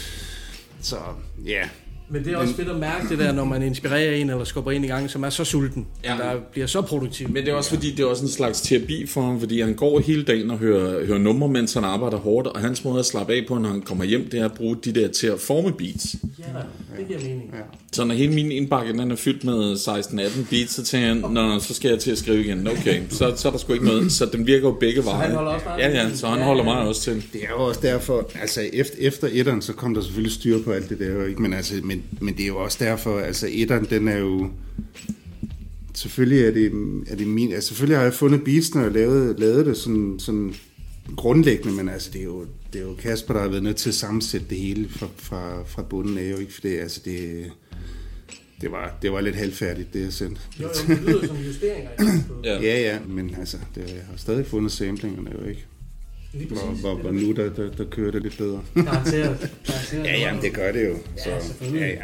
*laughs* så ja, men det er også fedt at mærke det der, når man inspirerer en eller skubber en i gang, som er så sulten, ja. Der bliver så produktiv. Men det er også fordi, det er også en slags terapi for ham, fordi han går hele dagen og hører, hører numre, mens han arbejder hårdt, og hans måde at slappe af på, når han kommer hjem, det er at bruge de der til at forme beats. Ja, det giver mening. Ja. Så når hele min indbakke den er fyldt med 16-18 beats, så tænker han, Nå, så skal jeg til at skrive igen. Okay, så, så er der sgu ikke noget. Så den virker jo begge veje. han holder også Ja, ja, så han Ja, holder ja. mig også til. Det er jo også derfor, altså efter, efter etteren, så kom der selvfølgelig styr på alt det der, ikke? Men, altså, men, men det er jo også derfor, altså etteren, den er jo, selvfølgelig er det, er det min, altså selvfølgelig har jeg fundet beatsene og lavet, lavet det sådan, sådan grundlæggende, men altså det er jo, det er jo Kasper, der har været nødt til at sammensætte det hele fra, fra, fra bunden af, jo ikke? For det, altså det, det var, det var lidt halvfærdigt, det jeg sendte. Jo, jo, det lyder som justeringer. *clears throat* Ja. ja, ja, men altså, det, jeg har stadig fundet samplingerne jo ikke. Lige Hvor, præcis. hvor, hvor nu der, der, der kører det lidt bedre. Garanteret. *laughs* Garanteret. ja, jamen, det gør det jo. Så, selvfølgelig. ja, ja.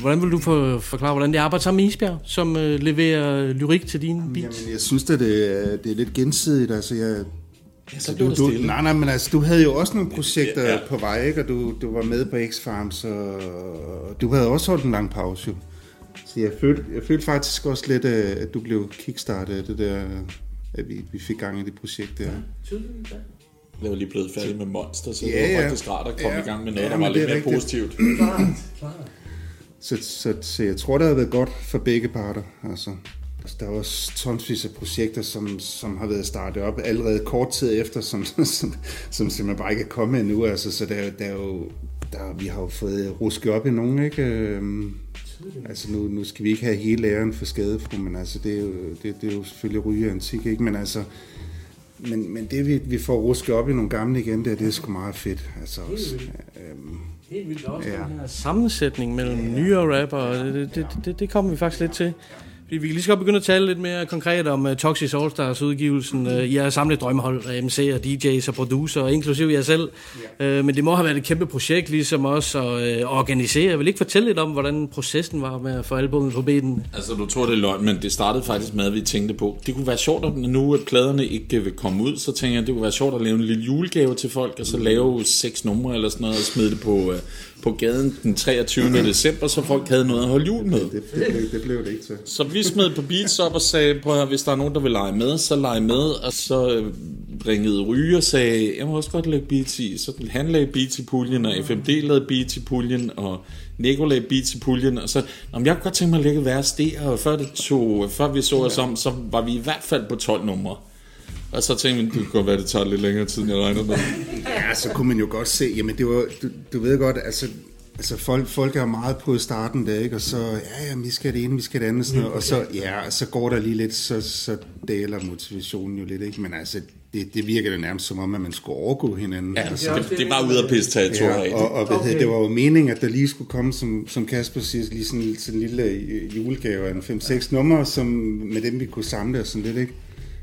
Hvordan vil du få, forklare, hvordan det er at arbejde sammen med Isbjerg, som øh, leverer lyrik til dine beats? Jamen, jeg synes, at det, er- det er lidt gensidigt. Altså, jeg, så blev du, du, nej, nej, men altså, du havde jo også nogle projekter Ja, ja, ja. ja. på vej, ikke? Og du, du var med på X-Farms, og du havde også holdt en lang pause, jo. Så jeg følte, jeg følte faktisk også lidt, øh, at du blev kickstartet af det der, at vi, vi fik gang i det projekt der. Jeg var lige blevet færdig med Monster, så Ja, det var faktisk rart at komme Ja. i gang med noget, Ja, der var lidt er mere rigtigt. positivt. Så, så, så jeg tror, det har været godt for begge parter. Altså, altså, der er også tonsvis af projekter, som, som har været startet op allerede kort tid efter, som, *laughs* som, som simpelthen bare ikke er kommet endnu. Altså, så der, er jo- der er jo, der, vi har jo fået rusket op i nogen, ikke? Øhm, altså nu, nu skal vi ikke have hele æren for skadefru, men altså det er jo, det, det er jo selvfølgelig ryge antik, ikke? Men altså, men, men det vi, vi får rusket op i nogle gamle igen, der, det er sgu meget fedt. Altså også, øhm, Helt vildt også Ja. den her sammensætning mellem nyere rapper, og det, det, det, det kommer vi faktisk lidt til. Vi kan lige så godt begynde at tale lidt mere konkret om uh, Toxic All-Stars udgivelsen. Uh, I har samlet et drømmehold af MC'er, DJ's og producer, inklusive jer selv. Uh, men det må have været et kæmpe projekt, ligesom også at uh, organisere. Jeg vil ikke fortælle lidt om, hvordan processen var med at få albumet på benen. Altså, du tror, det er løgn, men det startede faktisk med, at vi tænkte på, det kunne være sjovt, at nu at pladerne ikke vil komme ud, så tænker jeg, det kunne være sjovt at lave en lille julegave til folk, og så lave seks numre eller sådan noget, og smide det på, øh, på gaden den 23. december, så folk havde noget at holde jul med. det, det, blev, det blev det ikke til. Så vi smed på beats op og sagde, prøv at hvis der er nogen, der vil lege med, så lege med. Og så øh, ringede Ryge og sagde, jeg må også godt lægge beats i. Så han lagde beats i puljen, og FMD lavede beats i puljen, og Nico lagde beats i puljen. Og så, Nå, jeg kunne godt tænke mig at lægge værst det, og før, det tog, før vi så os om, så var vi i hvert fald på 12 numre. Og så tænkte vi, det kunne godt være, det tager lidt længere tid, end jeg regnede med. Ja, så kunne man jo godt se, jamen det var, du, du ved godt, altså, altså folk, folk er meget på i starten der, ikke? Og så, ja, ja, vi skal det ene, vi skal det andet, sådan noget. og så, ja, og så går der lige lidt, så, så daler motivationen jo lidt, ikke? Men altså, det, det virker det nærmest som om, at man skulle overgå hinanden. Ja, altså, det, det var ude af pisse territoriet. Ja, og, og hvad okay. det var jo meningen, at der lige skulle komme, som, som Kasper siger, lige sådan, sådan en lille julegave af en 5-6 numre, som, med dem vi kunne samle og sådan lidt, ikke?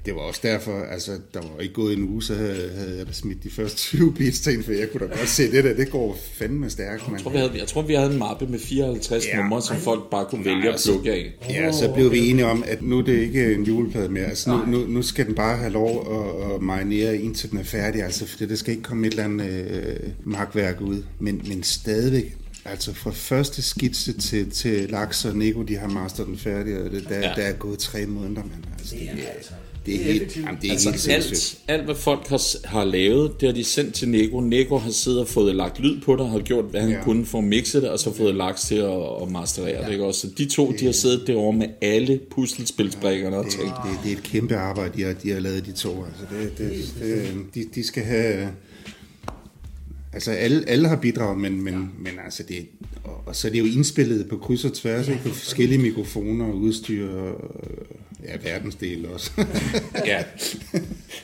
Det var også derfor, altså, der var ikke gået en uge, så havde, havde jeg da smidt de første *laughs* 20 beats til for jeg kunne da godt se det der, det går fandme stærkt, Jeg mand. tror, vi havde, jeg tror, vi havde en mappe med 54 Ja. numre, som folk bare kunne vælge at altså, plukke af. Ja, så blev vi enige om, at nu er det ikke en juleplade mere. Altså, nu, nu, nu skal den bare have lov at, at marinere, indtil den er færdig. Altså, for det skal ikke komme et eller andet øh, magtværk ud. Men, men stadigvæk, altså fra første skitse til, til Laks og Nico, de har masteret den færdig, og det, der, ja. Der er gået tre måneder, men altså, det, er, det er helt, jamen, det er helt Altså sindssygt. alt, alt, hvad folk har, har lavet, det har de sendt til Nego. Nego har siddet og fået lagt lyd på det, og har gjort, hvad han Ja. ja. kunne for at mixe det, og så fået lagt til at, at masterere det. Ikke? Også? Så de to, de har siddet derovre med alle puslespilsbrikkerne og Det, tænkt, det, det er et kæmpe arbejde, de har, de har lavet, de to. Altså, det, det, det, de, de skal have... Altså, alle, alle har bidraget, men, men, men altså, det, og, og så er det jo indspillet på kryds og tværs, ikke? På forskellige mikrofoner og udstyr, og ja, verdensdel også. *laughs* ja,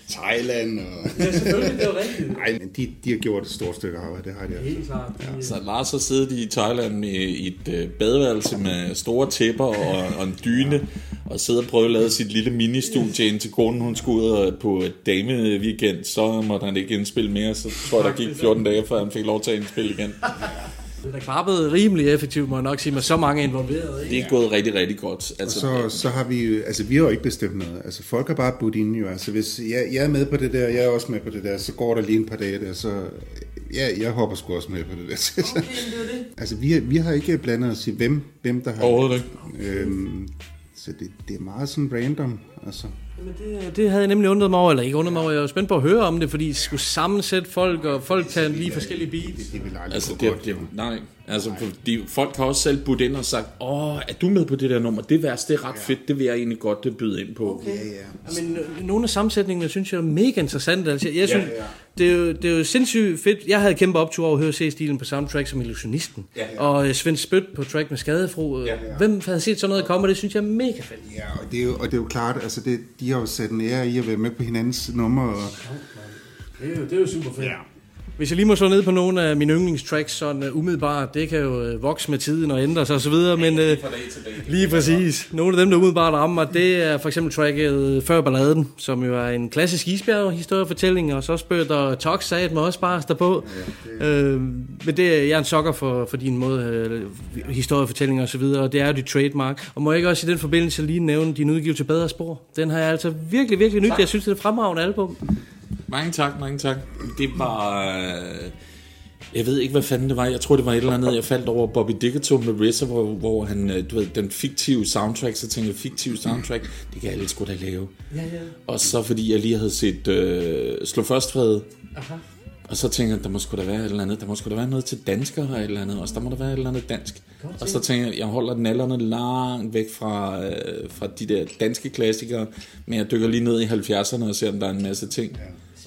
Thailand og... Ja, selvfølgelig, det er rigtigt. Nej, men de, de har gjort et stort stykke arbejde, det har de. altså. Helt klart. Så Lars har siddet i Thailand med i et øh, badeværelse med store tæpper og, og en dyne, og siddet og prøvet at lave sit lille ministudie, indtil konen hun skulle ud på et dameweekend, så måtte han ikke indspille mere, så tror jeg, der gik 14 dage, før han fik lov til at indspille igen. *laughs* Det er klappet rimelig effektivt, må jeg nok sige, med så mange involverede. Ikke? Det er gået rigtig, rigtig godt. Og Altså, så, så har vi jo, altså vi har jo ikke bestemt noget. Altså folk har bare budt ind jo. Altså hvis jeg, jeg er med på det der, jeg er også med på det der, så går der lige en par dage der, så ja, jeg hopper sgu også med på det der. Okay, det det. Altså vi, vi har ikke blandet os i, hvem, hvem der har... Overhovedet Øhm, så det, det er meget sådan random, altså. Jamen, det, det havde jeg nemlig undret mig over, eller ikke undret mig over, jeg var spændt på at høre om det, fordi I skulle sammensætte folk, og folk tage lige forskellige beats. Det vil aldrig Altså, gå det, godt. det, nej, altså, fordi folk har også selv budt ind og sagt, åh, er du med på det der nummer? Det værste, det er ret fedt, det vil jeg egentlig godt det byde ind på. Ja, ja. Men øh, nogle af sammensætningene synes jeg er mega interessante. Altså, jeg synes, ja. Det, er jo, det er jo sindssygt fedt. Jeg havde kæmpe optur over at høre C-stilen på soundtrack som illusionisten. Ja, ja. Og øh, Svend Spødt på track med Skadefro. Ja, ja. Hvem havde set sådan noget komme, og det synes jeg er mega fedt. Ja, og det er jo, og det er jo klart, altså det, de har jo sat en ære i at være med på hinandens nummer, og Det er jo, det er jo super fedt. Ja. Hvis jeg lige må slå ned på nogle af mine yndlingstracks, sådan uh, umiddelbart, det kan jo uh, vokse med tiden og ændre sig osv., men uh, lige præcis. Nogle af dem, der umiddelbart rammer, det er for eksempel tracket Før Balladen, som jo er en klassisk isbjerg-historiefortælling, og så spørger Tox sagde mig også bare der på. Ja, uh, men det er, jeg er en sokker for, for din måde, uh, historiefortællinger og så videre, og det er jo dit trademark. Og må jeg ikke også i den forbindelse lige nævne din udgivelse Bedre Spor? Den har jeg altså virkelig, virkelig nyt. Jeg synes, det er et fremragende album. Mange tak, mange tak. Det var... øh, Jeg ved ikke, hvad fanden det var. Jeg tror, det var et eller andet, jeg faldt over Bobby Dickerton med RZA, hvor, hvor han, øh, du ved, den fiktive soundtrack, så tænkte jeg, fiktiv soundtrack, det kan alle sgu da lave. Ja, ja. Og så fordi jeg lige havde set øh, Slå Først Fred, Aha. og så tænkte jeg, der må sgu da være et eller andet, der må sgu da være noget til danskere og et eller andet, også der må der være et eller andet dansk. Og så tænkte jeg, jeg holder den alderne langt væk fra, øh, fra de der danske klassikere, men jeg dykker lige ned i 70'erne og ser, om der er en masse ting.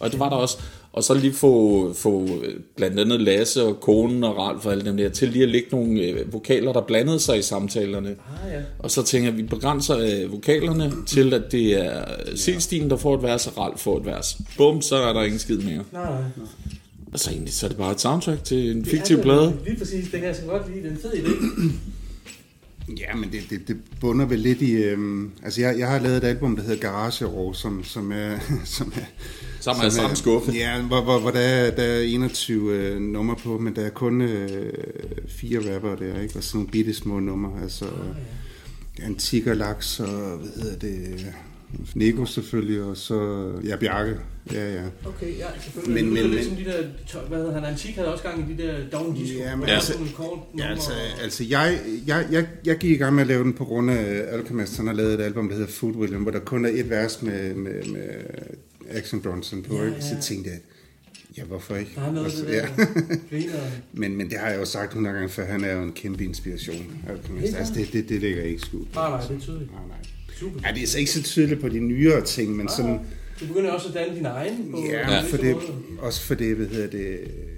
Og det var der også. Og så lige få, få blandt andet Lasse og konen og Ralf og alle dem der, til lige at lægge nogle øh, vokaler, der blandede sig i samtalerne. Ah, ja. Og så tænker jeg, at vi begrænser øh, vokalerne til, at det er Silstien, der får et vers, og Ralf får et vers. Bum, så er der ingen skid mere. Nej, nej. Og så egentlig, så er det bare et soundtrack til en Det fiktiv plade. Lige præcis, det kan jeg så godt lide. Det er en fed idé. Ja, men det, det, det bunder vel lidt i... Øhm, altså, jeg, jeg har lavet et album, der hedder Garage Raw, som, *laughs* som er... Som er Som er samme skuffe. Ja, hvor, hvor, hvor der, er, der er 21 øh, numre på, men der er kun øh, fire rapper der, ikke? Og sådan nogle bitte små numre, altså... Oh, Antik og Laks og, hvad hedder det... Nego selvfølgelig, og så... Ja, Bjarke. Ja, ja. Okay, ja, selvfølgelig. Men- Men, men- ligesom de der, hvad hedder han, Antik havde også gang i de der down disco. Ja, men altså- Ja, altså, altså jeg, jeg, jeg, jeg gik i gang med at lave den på grund af Alchemist. Han har lavet et album, der hedder Food William, hvor der kun er et vers med, med, med Action Bronson på. Ja, Ja? Så ja. tænkte jeg, ja, hvorfor ikke? Der er noget det der *laughs* griner. men, men det har jeg jo sagt 100 gange før, han er jo en kæmpe inspiration. Altså, det, det, det ligger ikke skud. Nej, nej, det er tydeligt. Nej, nej. Super. Ja, det er så ikke så tydeligt på de nyere ting, men sådan... Du begynder også at danne din egen på Ja, på ja. For det, også for det, hvad hedder det,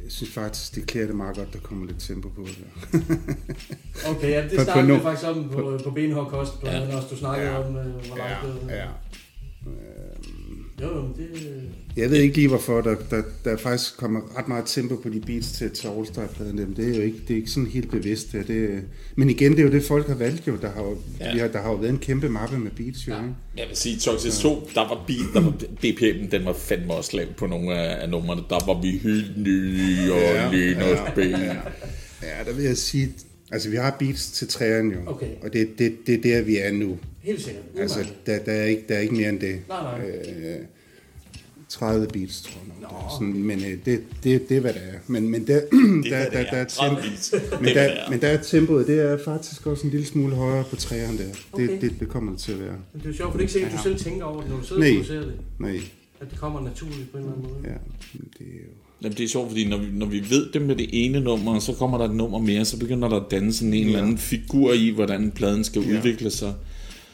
jeg synes faktisk, det klæder det meget godt, der kommer lidt tempo på. *laughs* Okay, ja, På- det på startede vi faktisk om på, på benhård kost, ja. også du snakkede Ja. om, øh, hvor langt det Ja, ja. Jo, jo, men det... Jeg ved ikke lige hvorfor, der, der, der faktisk kommer ret meget tempo på de beats til, til All-Star-pladen. Jamen, Det er jo ikke, det er ikke sådan helt bevidst. Det, det, men igen, det er jo det, folk har valgt jo. Der har jo, Ja. ja. vi har, der har jo været en kæmpe mappe med beats jo. Ja. Jeg vil sige, Toxic 2, der var beat, der var BPM'en, den var fandme også lav på nogle af, af numrene. Der var vi helt nye og ja, Linus B. ja, der vil jeg sige, altså vi har beats til træerne jo. Okay. Og det, det, det er der, vi er nu. Helt sikkert. Altså, der, der, er ikke, der er ikke mere end det. Nej, nej. Øh, 30 beats, tror jeg nok. det er. Sådan, men øh, det, det, det er, hvad det er. Men, men der, *clears throat* der, hvad der, det der, er. 30 tempo, beats. *laughs* Det men, der, det er. men der er tempoet, det er faktisk også en lille smule højere på træerne der. Det, Okay. det, det kommer det til at være. Men det er jo sjovt, for det er ikke sikkert, at du selv tænker over det, når du sidder Nej. og producerer det. Nej, At det kommer naturligt på en eller anden måde. ja, det er jo... Jamen, det er sjovt, fordi når vi, når vi ved det med det ene nummer, og så kommer der et nummer mere, så begynder der at danne sådan en eller anden figur i, hvordan pladen skal Ja. udvikle sig.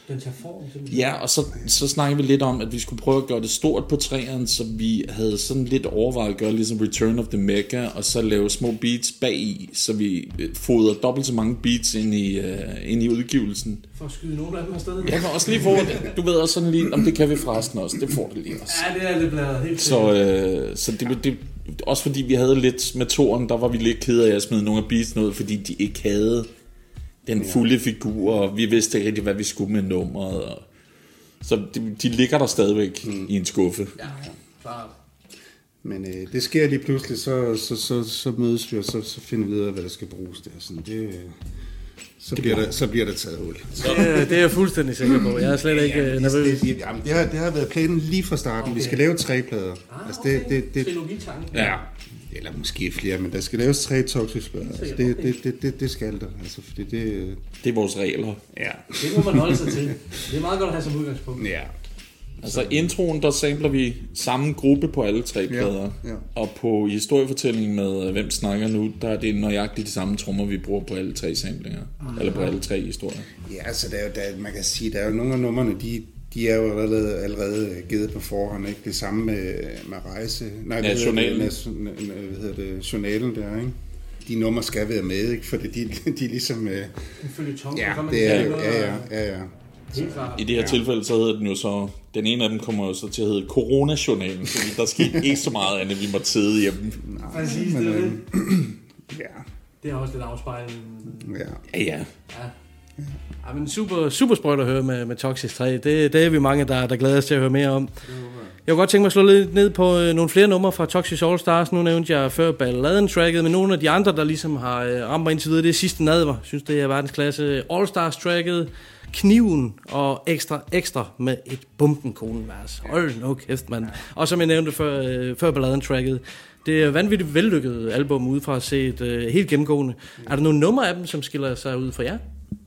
Den tager form simpelthen. Ja, og så, så snakker vi lidt om, at vi skulle prøve at gøre det stort på træerne, så vi havde sådan lidt overvejet at gøre ligesom Return of the Mega, og så lave små beats bag i, så vi øh, fodrer dobbelt så mange beats ind i, uh, ind i udgivelsen. For at skyde nogle af dem afsted. Jeg kan også lige få. Du ved også sådan lige, om det kan vi forresten også. Det får det lige også. Ja, det er lidt bladet. Helt Så, øh, så det, det, også fordi vi havde lidt med toren, der var vi lidt kede af at smide nogle af beatsene ud, fordi de ikke havde den fulde figur, og vi vidste ikke rigtig, hvad vi skulle med nummeret. Og, så de, de ligger der stadigvæk mm. i en skuffe. Ja, klart. Men øh, det sker lige pludselig, så, så, så, så mødes vi, og så, så finder vi ud af, hvad der skal bruges der. Sådan, det, øh, så, bliver der, så bliver der taget hul. Så, Det, er- det er jeg fuldstændig sikker på. Jeg er slet ikke øh, det, nervøs. det, jamen, det, har, det har været planen lige fra starten. Okay. Vi skal lave tre plader. Ah, altså, det, okay. det, det, ja. Eller måske flere, men der skal laves tre toxic plader. Altså, det, det, det, det, det skal der. Altså, fordi det, Det er vores regler. ja. Det må man holde sig til. Det er meget godt at have som udgangspunkt. Ja. Altså introen, der sampler vi samme gruppe på alle tre plader. ja. Og på historiefortællingen med øh, Hvem snakker nu, der er det nøjagtigt de samme trommer, vi bruger på alle tre samlinger. Eller på alle tre historier. Ja, altså der er jo, der, man kan sige, der er jo nogle af numrene, de, de er jo allerede, allerede givet på forhånd, ikke? Det samme med, med rejse. Nej, Ja, hvad hedder journalen. Det, med, med, hvad hedder det, journalen der, ikke? De numre skal være med, ikke? For de, *laughs* de er ligesom... Øh, En følge tom, ja, så kan man det er jo, ja, ja, og- ja, ja. I det her ja. tilfælde, så hedder den jo så, den ene af dem kommer jo så til at hedde Coronajournalen, fordi der skete *laughs* ikke så meget andet, vi måtte sidde hjemme. Præcis, Men, det er øh, det. *clears throat* ja, Det er også lidt afspejlende. ja. Ja, ja. Ja. Ja, men super, super sprøjt at høre med, med Toxic 3. Det, det er vi mange, der, der glæder os til at høre mere om. Jeg kunne godt tænke mig at slå lidt ned på øh, nogle flere numre fra Toxic All Stars. Nu nævnte jeg før balladen-tracket, men nogle af de andre, der ligesom har øh, ramt mig indtil videre, det er sidste nadver. Synes, det er verdensklasse. All Stars-tracket, Kniven og Ekstra Ekstra med et bombenkonevers. Hold nu kæft, mand. Og som jeg nævnte før, øh, før balladen-tracket, det er vanvittigt vellykket album ud fra at se et øh, helt gennemgående. Er der nogle numre af dem, som skiller sig ud fra jer?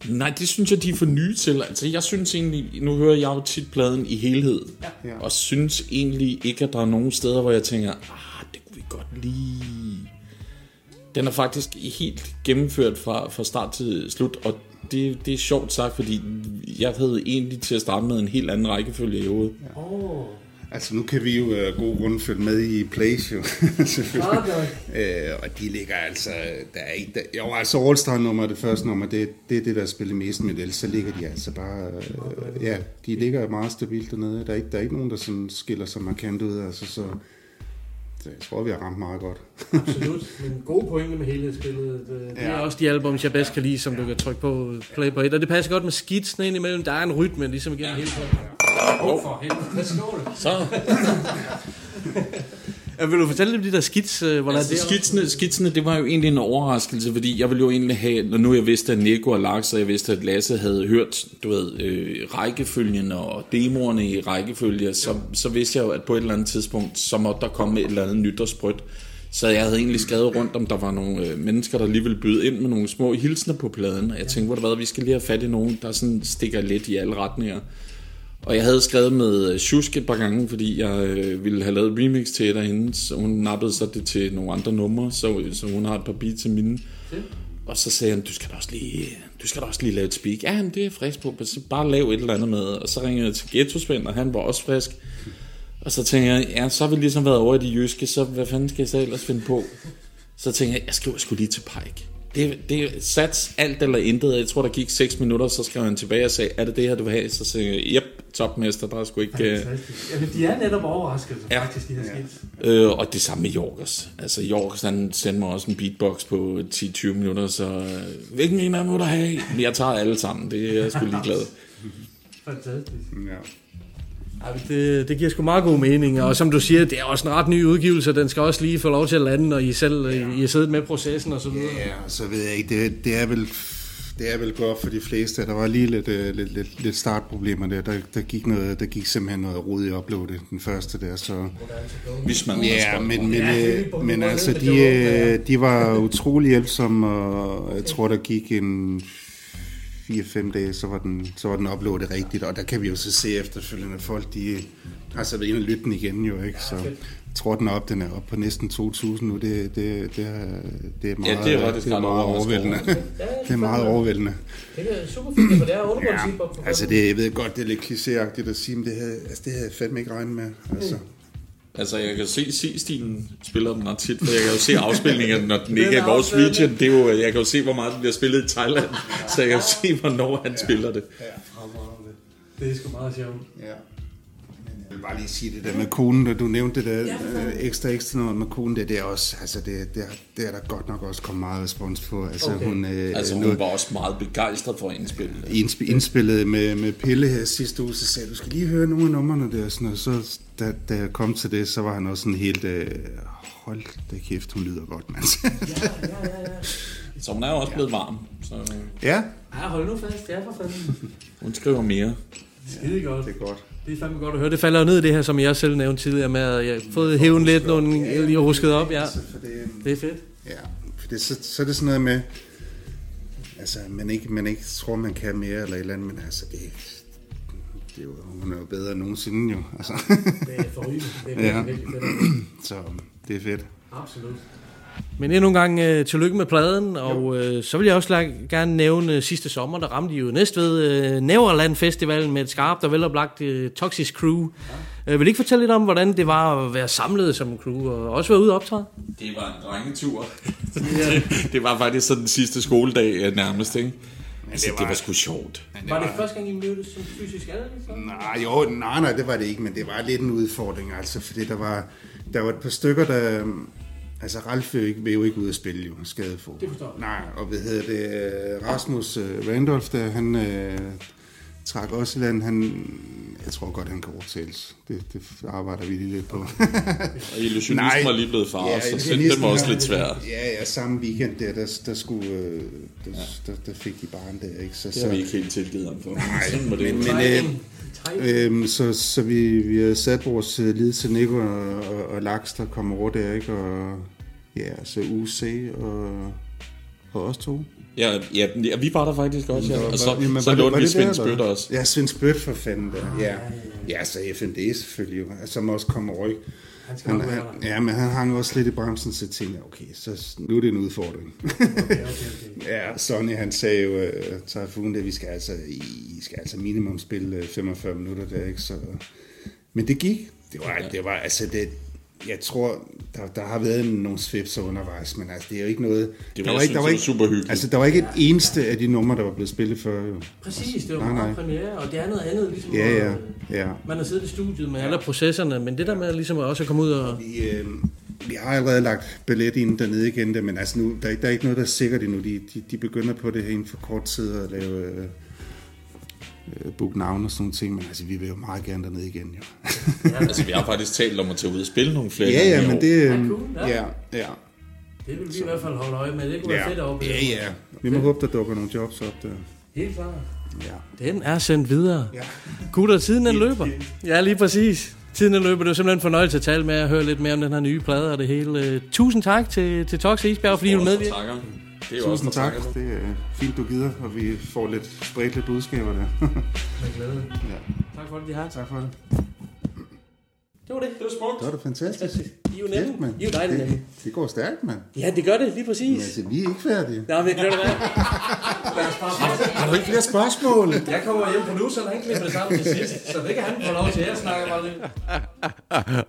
Nej, det synes jeg, de er for nye til. Altså, jeg synes egentlig, nu hører jeg jo tit pladen i helhed, ja. og synes egentlig ikke, at der er nogen steder, hvor jeg tænker, ah, det kunne vi godt lide. Den er faktisk helt gennemført fra, fra start til slut, og det, det er sjovt sagt, fordi jeg havde egentlig til at starte med en helt anden rækkefølge i hovedet. Oh. Altså nu kan vi jo af uh, god grund følge med i Place jo, *laughs* selvfølgelig. Øh, og de ligger altså, der er ikke, der, jo altså All Star nummer, det første nummer, det, det er det, der spiller mest med det, så ligger de altså bare, øh, ja, de ligger meget stabilt dernede. Der er ikke, der er ikke nogen, der sådan skiller sig markant ud, altså så, så jeg tror, vi har ramt meget godt. *laughs* Absolut, men gode pointe med helhedsbilledet. Det, Det er også de albums, jeg bedst kan lide, som du kan trykke på play på et. Og det passer godt med skitsene ind imellem. Der er en rytme, ligesom igennem hele pladen. Åh, for helvede. Så Ja, vil du fortælle lidt om de der skits, øh, hvordan altså, det skitsene, skitsene, det var jo egentlig en overraskelse, fordi jeg ville jo egentlig have, når nu jeg vidste, at Nico og Lars, og jeg vidste, at Lasse havde hørt, du ved, øh, rækkefølgen og demoerne i rækkefølge, så, så vidste jeg jo, at på et eller andet tidspunkt, så måtte der komme et eller andet nyt og sprødt. Så jeg havde egentlig skrevet rundt, om der var nogle øh, mennesker, der lige ville byde ind med nogle små hilsner på pladen. Og jeg tænkte, hvor det hvad, vi skal lige have fat i nogen, der sådan stikker lidt i alle retninger. Og jeg havde skrevet med øh, Shusk et par gange, fordi jeg øh, ville have lavet remix til et af hende, så hun nappede så det til nogle andre numre, så, så hun har et par beats til mine. Og så sagde han, du skal da også lige, du skal da også lige lave et speak. Ja, men det er frisk på, så bare lav et eller andet med. Og så ringede jeg til Ghetto Svend, og han var også frisk. Og så tænkte jeg, ja, så har vi ligesom været over i de jyske, så hvad fanden skal jeg så ellers finde på? Så tænkte jeg, jeg skriver sgu lige til Pike. Det, det sats alt eller intet. Jeg tror, der gik 6 minutter, så skrev han tilbage og sagde, er det det her, du vil have? Så sagde jeg, yep, topmester, der er sgu ikke... Uh... Jamen, de er netop overrasket, Ja. ja. faktisk, de her skits. Øh, og det samme med Jorgers. Altså, Jorgers, han sendte mig også en beatbox på 10-20 minutter, så øh, hvilken en af dem må du have? Jeg tager alle sammen, det er jeg sgu ligeglad. Fantastisk. Ja. Ja, det, det giver sgu meget god mening, og som du siger, det er også en ret ny udgivelse, den skal også lige få lov til at lande, når I selv ja. I har siddet med processen og så videre. Ja, så ved jeg ikke, det, det er vel det er vel godt for de fleste. Der var lige lidt, øh, lidt, lidt, lidt startproblemer der. der. Der gik, noget, der gik simpelthen noget rod i uploadet, den første der. Så, Hvis man ja, men, men, Ja, øh, er men *laughs* altså, de, øh, de var utrolig hjælpsomme, og jeg tror, der gik en 4-5 dage, så var, den, så var den uploadet rigtigt, og der kan vi jo så se efterfølgende, at folk de har så været inde og lytte den igen jo, ikke? Så jeg tror, den op, den er op på næsten 2.000 nu, det, det, det, er, det er meget, det er det er meget overvældende. *laughs* det er meget overvældende. Det er super fint, for det er undergrundship. Ja, altså det, jeg ved godt, det er lidt klichéagtigt at sige, men det havde, altså det havde jeg fandme ikke regnet med. Altså. Altså, jeg kan se, se stilen spiller den ret tit, for jeg kan jo se afspilningen, når den ikke er i vores region. Det er jo, jeg kan jo se, hvor meget den bliver spillet i Thailand, så jeg kan jo se, hvornår han spiller det. Det er sgu meget sjovt. Ja. Jeg vil bare lige sige det der med konen, der du nævnte det der øh, ekstra ekstra noget med konen, det, det er også, altså det, det, er, det er der godt nok også kommet meget respons på. Altså Okay. hun, øh, Altså, hun var også meget begejstret for at indspille det. indsp- indspillet med, med Pille her sidste uge, så sagde du skal lige høre nogle af numrene der. Sådan, og så da, da jeg kom til det, så var han også sådan helt, øh, hold da kæft, hun lyder godt, mand. Så hun er jo også blevet varm, så ja, Ja, hold nu fast. Ja, for fanden. hun skriver mere. Skide godt. det er godt. Det er fandme godt at høre. Det falder jo ned i det her, som jeg selv nævnte tidligere med, at jeg har fået hæven lidt, nogle jeg lige rusket op. Ja, det, det er fedt. Ja, for det, så, så er det sådan noget med, altså man ikke, man ikke tror, man kan mere eller et eller andet, men altså det, det er jo, hun er jo bedre end nogensinde jo. Altså, Det er forrygende. *laughs* Det er virkelig, Ja. virkelig fedt. *clears throat* så det er fedt. Absolut. Men endnu en gang øh, tillykke med pladen, og øh, så vil jeg også la- gerne nævne øh, sidste sommer, der ramte I jo Næstved øh, Næverland Festivalen med et skarpt og veloplagt øh, Toxic Crew. Ja. Øh, vil I ikke fortælle lidt om, hvordan det var at være samlet som en crew, og også være ude og optræde? Det var en drengetur. *laughs* det, det var faktisk sådan den sidste skoledag øh, nærmest, ikke? Altså, det var sgu sjovt. Var det første gang, I mødtes som fysisk alle? Nej, jo, nej, nej, det var det ikke, men det var lidt en udfordring, altså, fordi der var, der var et par stykker, der... Altså, Ralf vil jo ikke, vil jo ikke ud at spille, jo, skadefod. Det forstår jeg. Nej, og hvad hedder det, øh, Rasmus uh, Randolph, der, han øh, trak også i land, han, jeg tror godt, han kan overtales. Det, det arbejder vi lige lidt på. *laughs* Og illusionisten var lige blevet far, så den- var også lidt svær. Ja, ja, samme weekend der, der, der, skulle, øh, der, der, der fik de barn der, ikke? Så, Det har vi ikke helt tilgivet ham for. Nej, men, men, være. øh, øh, så, så vi, vi har sat vores øh, lid til Nico og, og, og Laks, der kommer over der, ikke? Og ja, så UC og, og os to. Ja, ja, ja, vi var der faktisk også, ja. Og så, Jamen, så lånte vi Svend eller? også. Ja, Svend Spyt for fanden der. Ja, ja så FND selvfølgelig jo, altså, som også kommer ryg. Han skal Han, ja, men han hang også lidt i bremsen, så tænkte jeg, okay, så nu er det en udfordring. *laughs* ja, Sonny han sagde jo, uh, Typhoon, at vi skal altså, I skal altså minimum spille øh, 45 minutter der, ikke? Så, men det gik. Det var, det var altså det, jeg tror, der, der har været nogle svipser undervejs, men altså, det er jo ikke noget... Det der var- var jeg ikke, der var ikke, var super hyggeligt. Altså, der var ikke et eneste af de numre, der var blevet spillet før. Jo. Præcis, det var Nej, meget nej. premiere, og det er noget andet, ligesom Ja, ja, ja. Man har siddet i studiet med alle processerne, men det der med ligesom også at komme ud og... Vi, øh, vi har allerede lagt billet ind dernede igen, der, men altså nu, der, er- der er ikke noget, der er sikkert endnu. De, de, de begynder på det her inden for kort tid at lave øh, øh, book navn og sådan nogle ting, men altså vi vil jo meget gerne dernede igen, jo. Altså, vi har faktisk talt om at tage ud og spille nogle flere ja, ja, men det... Øh, Ja, cool, ja. ja, ja. Det vil vi i hvert fald holde øje med. Det kunne Ja, være fedt at opleve. ja, ja. Vi må håbe, der dukker nogle jobs op der. Helt klart. Ja. Den er sendt videre. Ja. Gutter, tiden den løber. Ja, lige præcis. Tiden den løber. Det var simpelthen en fornøjelse at tale med og høre lidt mere om den her nye plade og det hele. Øh, Tusind tak til, til Tox Isbjerg, fordi du takker. Det er jo også Tusind der tak. takker. Det er fint, du gider, og vi får lidt spredt lidt budskaber der. Med glæde. ja. Tak for det, de har. Tak for det. Det var det. Det var smukt. Det var da fantastisk. I er jo nemme. I er jo dejlige. Det, det går stærkt, mand. Ja, det gør det, lige Men præcis. altså, vi er ikke færdige. Nå, men gør det hvad? Lad os bare Har du ikke flere spørgsmål? Jeg kommer hjem, produceren han klipper det sammen til sidst, så det kan han få lov til. Jeg snakker bare lidt.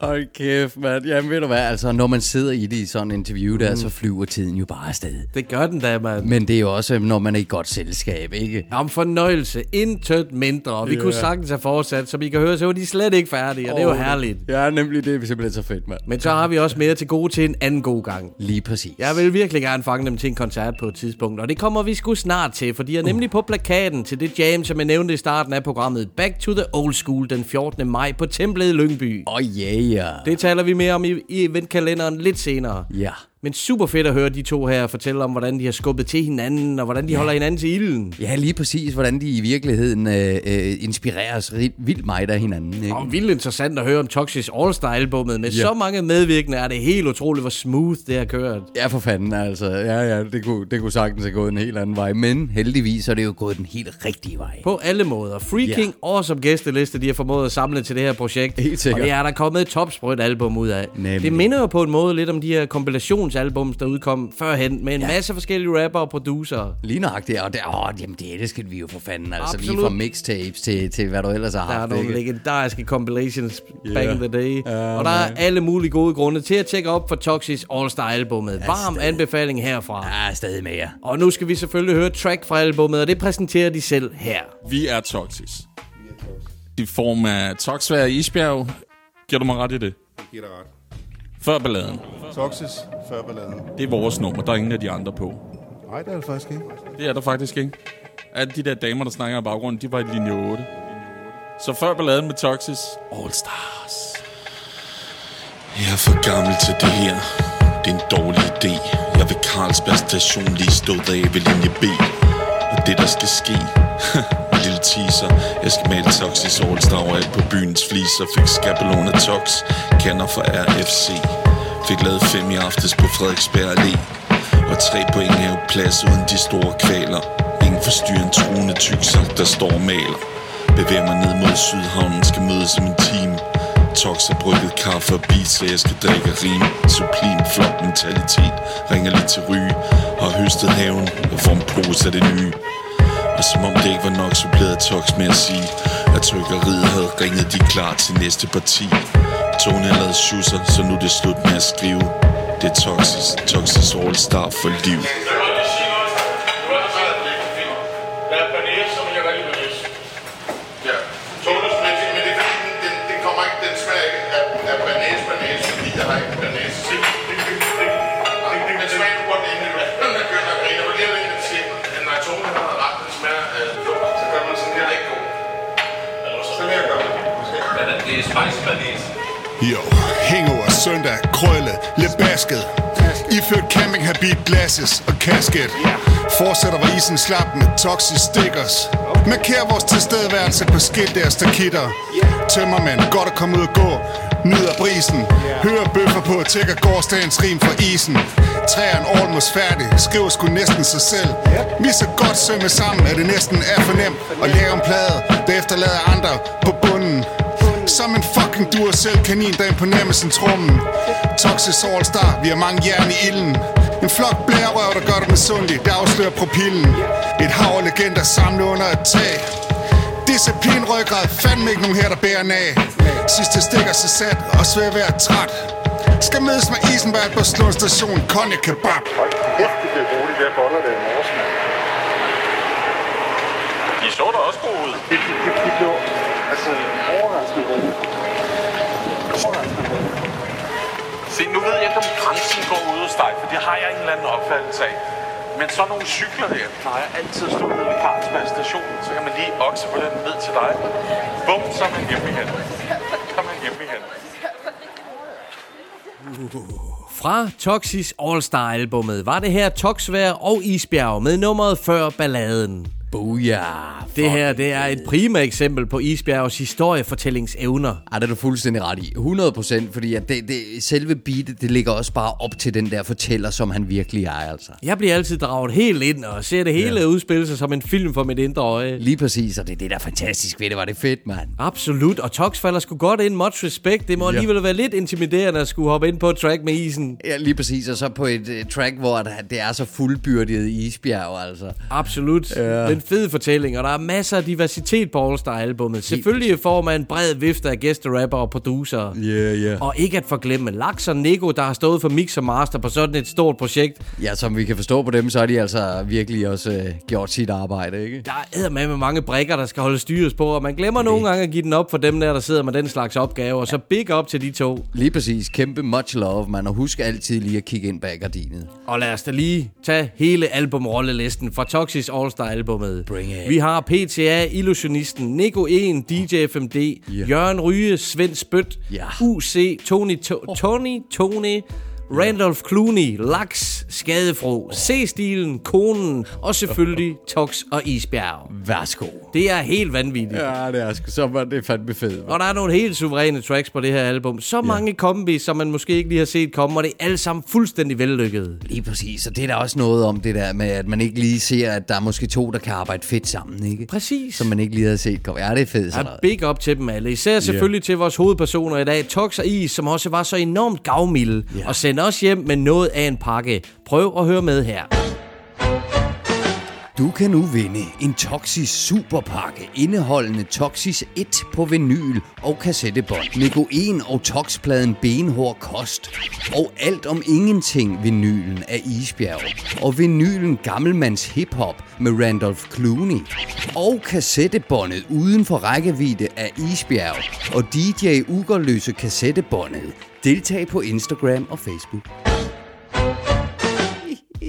Hold kæft, mand. Jamen ved du hvad, altså når man sidder i det i sådan en interview der, så flyver tiden jo bare afsted. Det gør den da, mand. Men det er jo også, når man er i godt selskab, ikke? Om fornøjelse. Intet mindre. Vi Ja. kunne sagtens have fortsat, som I kan høre, så var de slet ikke færdige, og det er jo herligt. Ja, nemlig det er simpelthen så fedt, mand. Men så har vi også mere til gode til en anden god gang. Lige præcis. Jeg vil virkelig gerne fange dem til en koncert på et tidspunkt, og det kommer vi sgu snart til, for de er nemlig på plakaten til det jam, som jeg nævnte i starten af programmet, Back to the Old School den 14. maj på Templet i Lyngby. Åh, oh, yeah. Det taler vi mere om i, i eventkalenderen lidt senere. Ja. Men super fedt at høre de to her fortælle om, hvordan de har skubbet til hinanden, og hvordan de holder hinanden til ilden. Ja, lige præcis, hvordan de i virkeligheden øh, øh, inspireres vildt meget af hinanden, ikke? Og vildt interessant at høre om Toxis All-Star-albummet. Med Ja. så mange medvirkende er det helt utroligt, hvor smooth det har kørt. Ja, for fanden altså. Ja, ja, det kunne, det kunne sagtens have gået en helt anden vej. Men heldigvis er det jo gået den helt rigtige vej. På alle måder. Freaking Ja. awesome gæsteliste, de har formået at samle til det her projekt. Helt sikkert. Og det er der kommet et topsprødt album ud af. Nemlig. Det minder jo på en måde lidt om de her kompilationsalbums, der udkom førhen, med en ja. masse forskellige rapper og producer. Lige nøjagtigt, og det, åh, jamen, det elsker vi jo for fanden. Altså Absolut. lige fra mixtapes til, til hvad du ellers har Der er haft, nogle ikke? legendariske compilations Ja. back in the day. Ja, og der er man. alle mulige gode grunde til at tjekke op for Toxis All-Star-albummet. Varm stadig. anbefaling herfra. Ja, stadig med jer. Og nu skal vi selvfølgelig høre track fra albummet, og det præsenterer de selv her. Vi er Toxis. I form af Toxvær i Isbjerg. Giver du mig ret i det? Giv dig ret. Før balladen. Toxis før balladen. Det er vores nummer. Der er ingen af de andre på. Nej, det er det faktisk ikke. Det er der faktisk ikke. Alle de der damer, der snakker i baggrunden, de var i linje 8. Så før balladen med Toxis, All Stars. Jeg er for gammel til det her. Det er en dårlig idé. Jeg vil Carlsberg station lige stået af ved linje B. Og det der skal ske, *laughs* lille teaser. Jeg skal male Toxis All-Star overalt på byens fliser. Fik skabelon af Tox, kender for RFC. Fik lavet fem i aftes på Frederiksberg Allé. Og tre på en plads uden de store kvaler. Ingen forstyrrer en truende tykser, der står og maler. Bevæger mig ned mod Sydhavnen, skal mødes som en team. Tox har brygget kaffe og beat, så jeg skal drikke rim Sublim, flot mentalitet, ringer lige til ryge Har høstet haven og får en pose af det nye og som om det ikke var nok, så blev jeg toks med at sige At trykkeriet havde ringet de klar til næste parti. Tone har lavet schusser, så nu er det slut med at skrive. Det er Toxis, Toxis All Star for liv. Søndag, krølle, lidt basket camping habit, glasses og kasket. Fortsætter, var isen slap med toxic stickers. Markerer vores tilstedeværelse på skilt der stakitter. Tømmermænd, godt at komme ud og gå. Nyder brisen Hører bøffer på, tækker gårdsdagens rim for isen. Træeren almost færdig Skriver sgu næsten sig selv. Vi så godt sømme sammen, at det næsten er for nemt At lave en plade, der efterlader andre på bunden som en fucking dur selv kanin, der imponerer med sin trummen. Toxic All-Star, vi har mange jern i ilden. En flok blærerøv, der gør dig misundelig, der afslører propillen. Et hav af legender samlet under et tag. Disciplin, ryggrad, fandme ikke nogen her, der bærer af. Sidste stikker sig sat og svær ved at træt. Skal mødes med Isenberg på Slund station, konje kebab. Kæft, det bliver roligt, jeg boller det i morges, mand. De så da også gode ud. Det, det, det, det blev altså overraskende gode. Overraskende gode. Se, nu ved jeg ikke, om grænsen går ud hos dig, for det har jeg en eller anden opfattelse af. Men så nogle cykler her plejer altid at stå nede ved Carlsberg station. Så kan man lige okse på den ned til dig. Bum, så er man hjemme igen. Så er man hjemme igen. Fra Toxis All-Star-albummet var det her Toxvær og Isbjerg med nummeret før balladen. Booyah. Det her, det er et prima eksempel på Isbjergs historiefortællingsevner. Ej, det er du fuldstændig ret i. 100%, fordi at det, det, selve beatet, det ligger også bare op til den der fortæller, som han virkelig er, altså. Jeg bliver altid draget helt ind og ser det hele ja. udspille sig som en film for mit indre øje. Lige præcis, og det er det, der er fantastisk ved det. Var det fedt, mand. Absolut, og Tox falder sgu godt ind. Much respect. Det må ja. alligevel være lidt intimiderende at skulle hoppe ind på et track med isen. Ja, lige præcis, og så på et uh, track, hvor det er så fuldbyrdet isbjerg, altså. Absolut. Ja. Den fede fortælling, og der er masser af diversitet på All Star albummet. Selvfølgelig i form af en bred vifte af gæsterapper og producer. Yeah, yeah. Og ikke at forglemme Laks og Nico, der har stået for mix og master på sådan et stort projekt. Ja, som vi kan forstå på dem, så har de altså virkelig også uh, gjort sit arbejde, ikke? Der er med med mange brikker, der skal holde styres på, og man glemmer okay. nogle gange at give den op for dem der, der sidder med den slags opgaver. Så big up til de to. Lige præcis. Kæmpe much love, man. Og husk altid lige at kigge ind bag gardinet. Og lad os da lige tage hele albumrollelisten fra Toxis All Star albumet. It. Vi har PTA, Illusionisten, Nico 1, DJ FMD, yeah. Jørgen Ryge, Svend Spødt, Yeah. UC, Tony, to- Tony, Tony, Randolph Clooney, Laks, Skadefro, C-stilen, Konen og selvfølgelig *laughs* Tox og Isbjerg. Værsgo. Det er helt vanvittigt. Ja, det er sgu så var det fandme fedt. Og der er nogle helt suveræne tracks på det her album. Så mange kombis, som man måske ikke lige har set komme, og det er alle sammen fuldstændig vellykket. Lige præcis, og det er der også noget om det der med, at man ikke lige ser, at der er måske to, der kan arbejde fedt sammen, ikke? Præcis. Som man ikke lige havde set komme. Ja, det er fedt sådan Ja, big up til dem alle. Især selvfølgelig yeah. til vores hovedpersoner i dag, Tox og Is, som også var så enormt gavmilde Ja. og sendte os hjem med noget af en pakke. Prøv at høre med her. Du kan nu vinde en Toxis Superpakke indeholdende Toxis 1 på vinyl og kassettebånd. Nico 1 og Toxpladen Benhård Kost. Og alt om ingenting vinylen af Isbjerg. Og vinylen Gammelmands Hiphop med Randolph Clooney. Og kassettebåndet uden for rækkevidde af Isbjerg. Og DJ Ugerløse kassettebåndet. Deltag på Instagram og Facebook.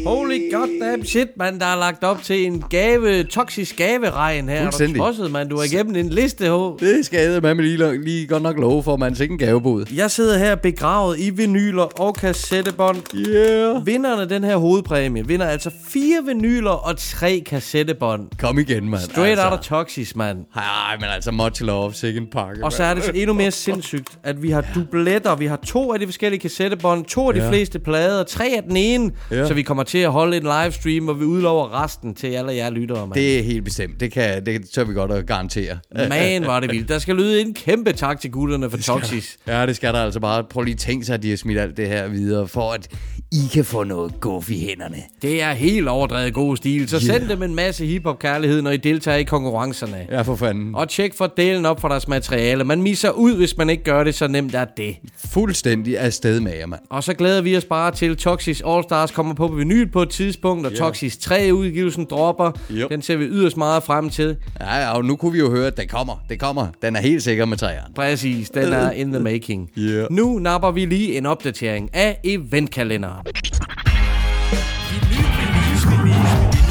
Holy goddamn shit, mand. Der er lagt op til en gave, toksisk gaveregn her. Er du Fuldstændig. tosset, mand? Du er igennem en liste, ho. Det skal jeg med lige, lige godt nok love for, man ikke en gavebod. Jeg sidder her begravet i vinyler og kassettebånd. Yeah. Vinderne af den her hovedpræmie vinder altså fire vinyler og tre kassettebånd. Kom igen, mand. Straight out of Toxis, mand. Ej, men altså much love, sikke en pakke. Og så er det så endnu mere sindssygt, at vi har dubletter. Vi har to af de forskellige kassettebånd, to af de Ja. fleste plader, tre af den ene. Ja. Så vi kommer til at holde en livestream, hvor vi udlover resten til alle jer lyttere, mand. Det er helt bestemt. Det kan det tør vi godt at garantere. Man, var det vildt. Der skal lyde en kæmpe tak til gutterne for Toxis. Ja, det skal der altså bare. Prøv lige at tænke sig, at de har smidt alt det her videre, for at I kan få noget guf i hænderne. Det er helt overdrevet god stil. Så send dem en masse hiphop-kærlighed, når I deltager i konkurrencerne. Ja, for fanden. Og tjek for delen op for deres materiale. Man misser ud, hvis man ikke gør det, så nemt er det. Fuldstændig afsted med jer, mand. Og så glæder vi os bare til, Toxis All Stars kommer på vinyl på et tidspunkt, og Ja. Toxis 3 udgivelsen dropper. Jo. Den ser vi yderst meget frem til. Ja, ja, og nu kunne vi jo høre, at den kommer. Det kommer. Den er helt sikker med træerne. Præcis, den er in the making. Yeah. Nu napper vi lige en opdatering af eventkalenderen.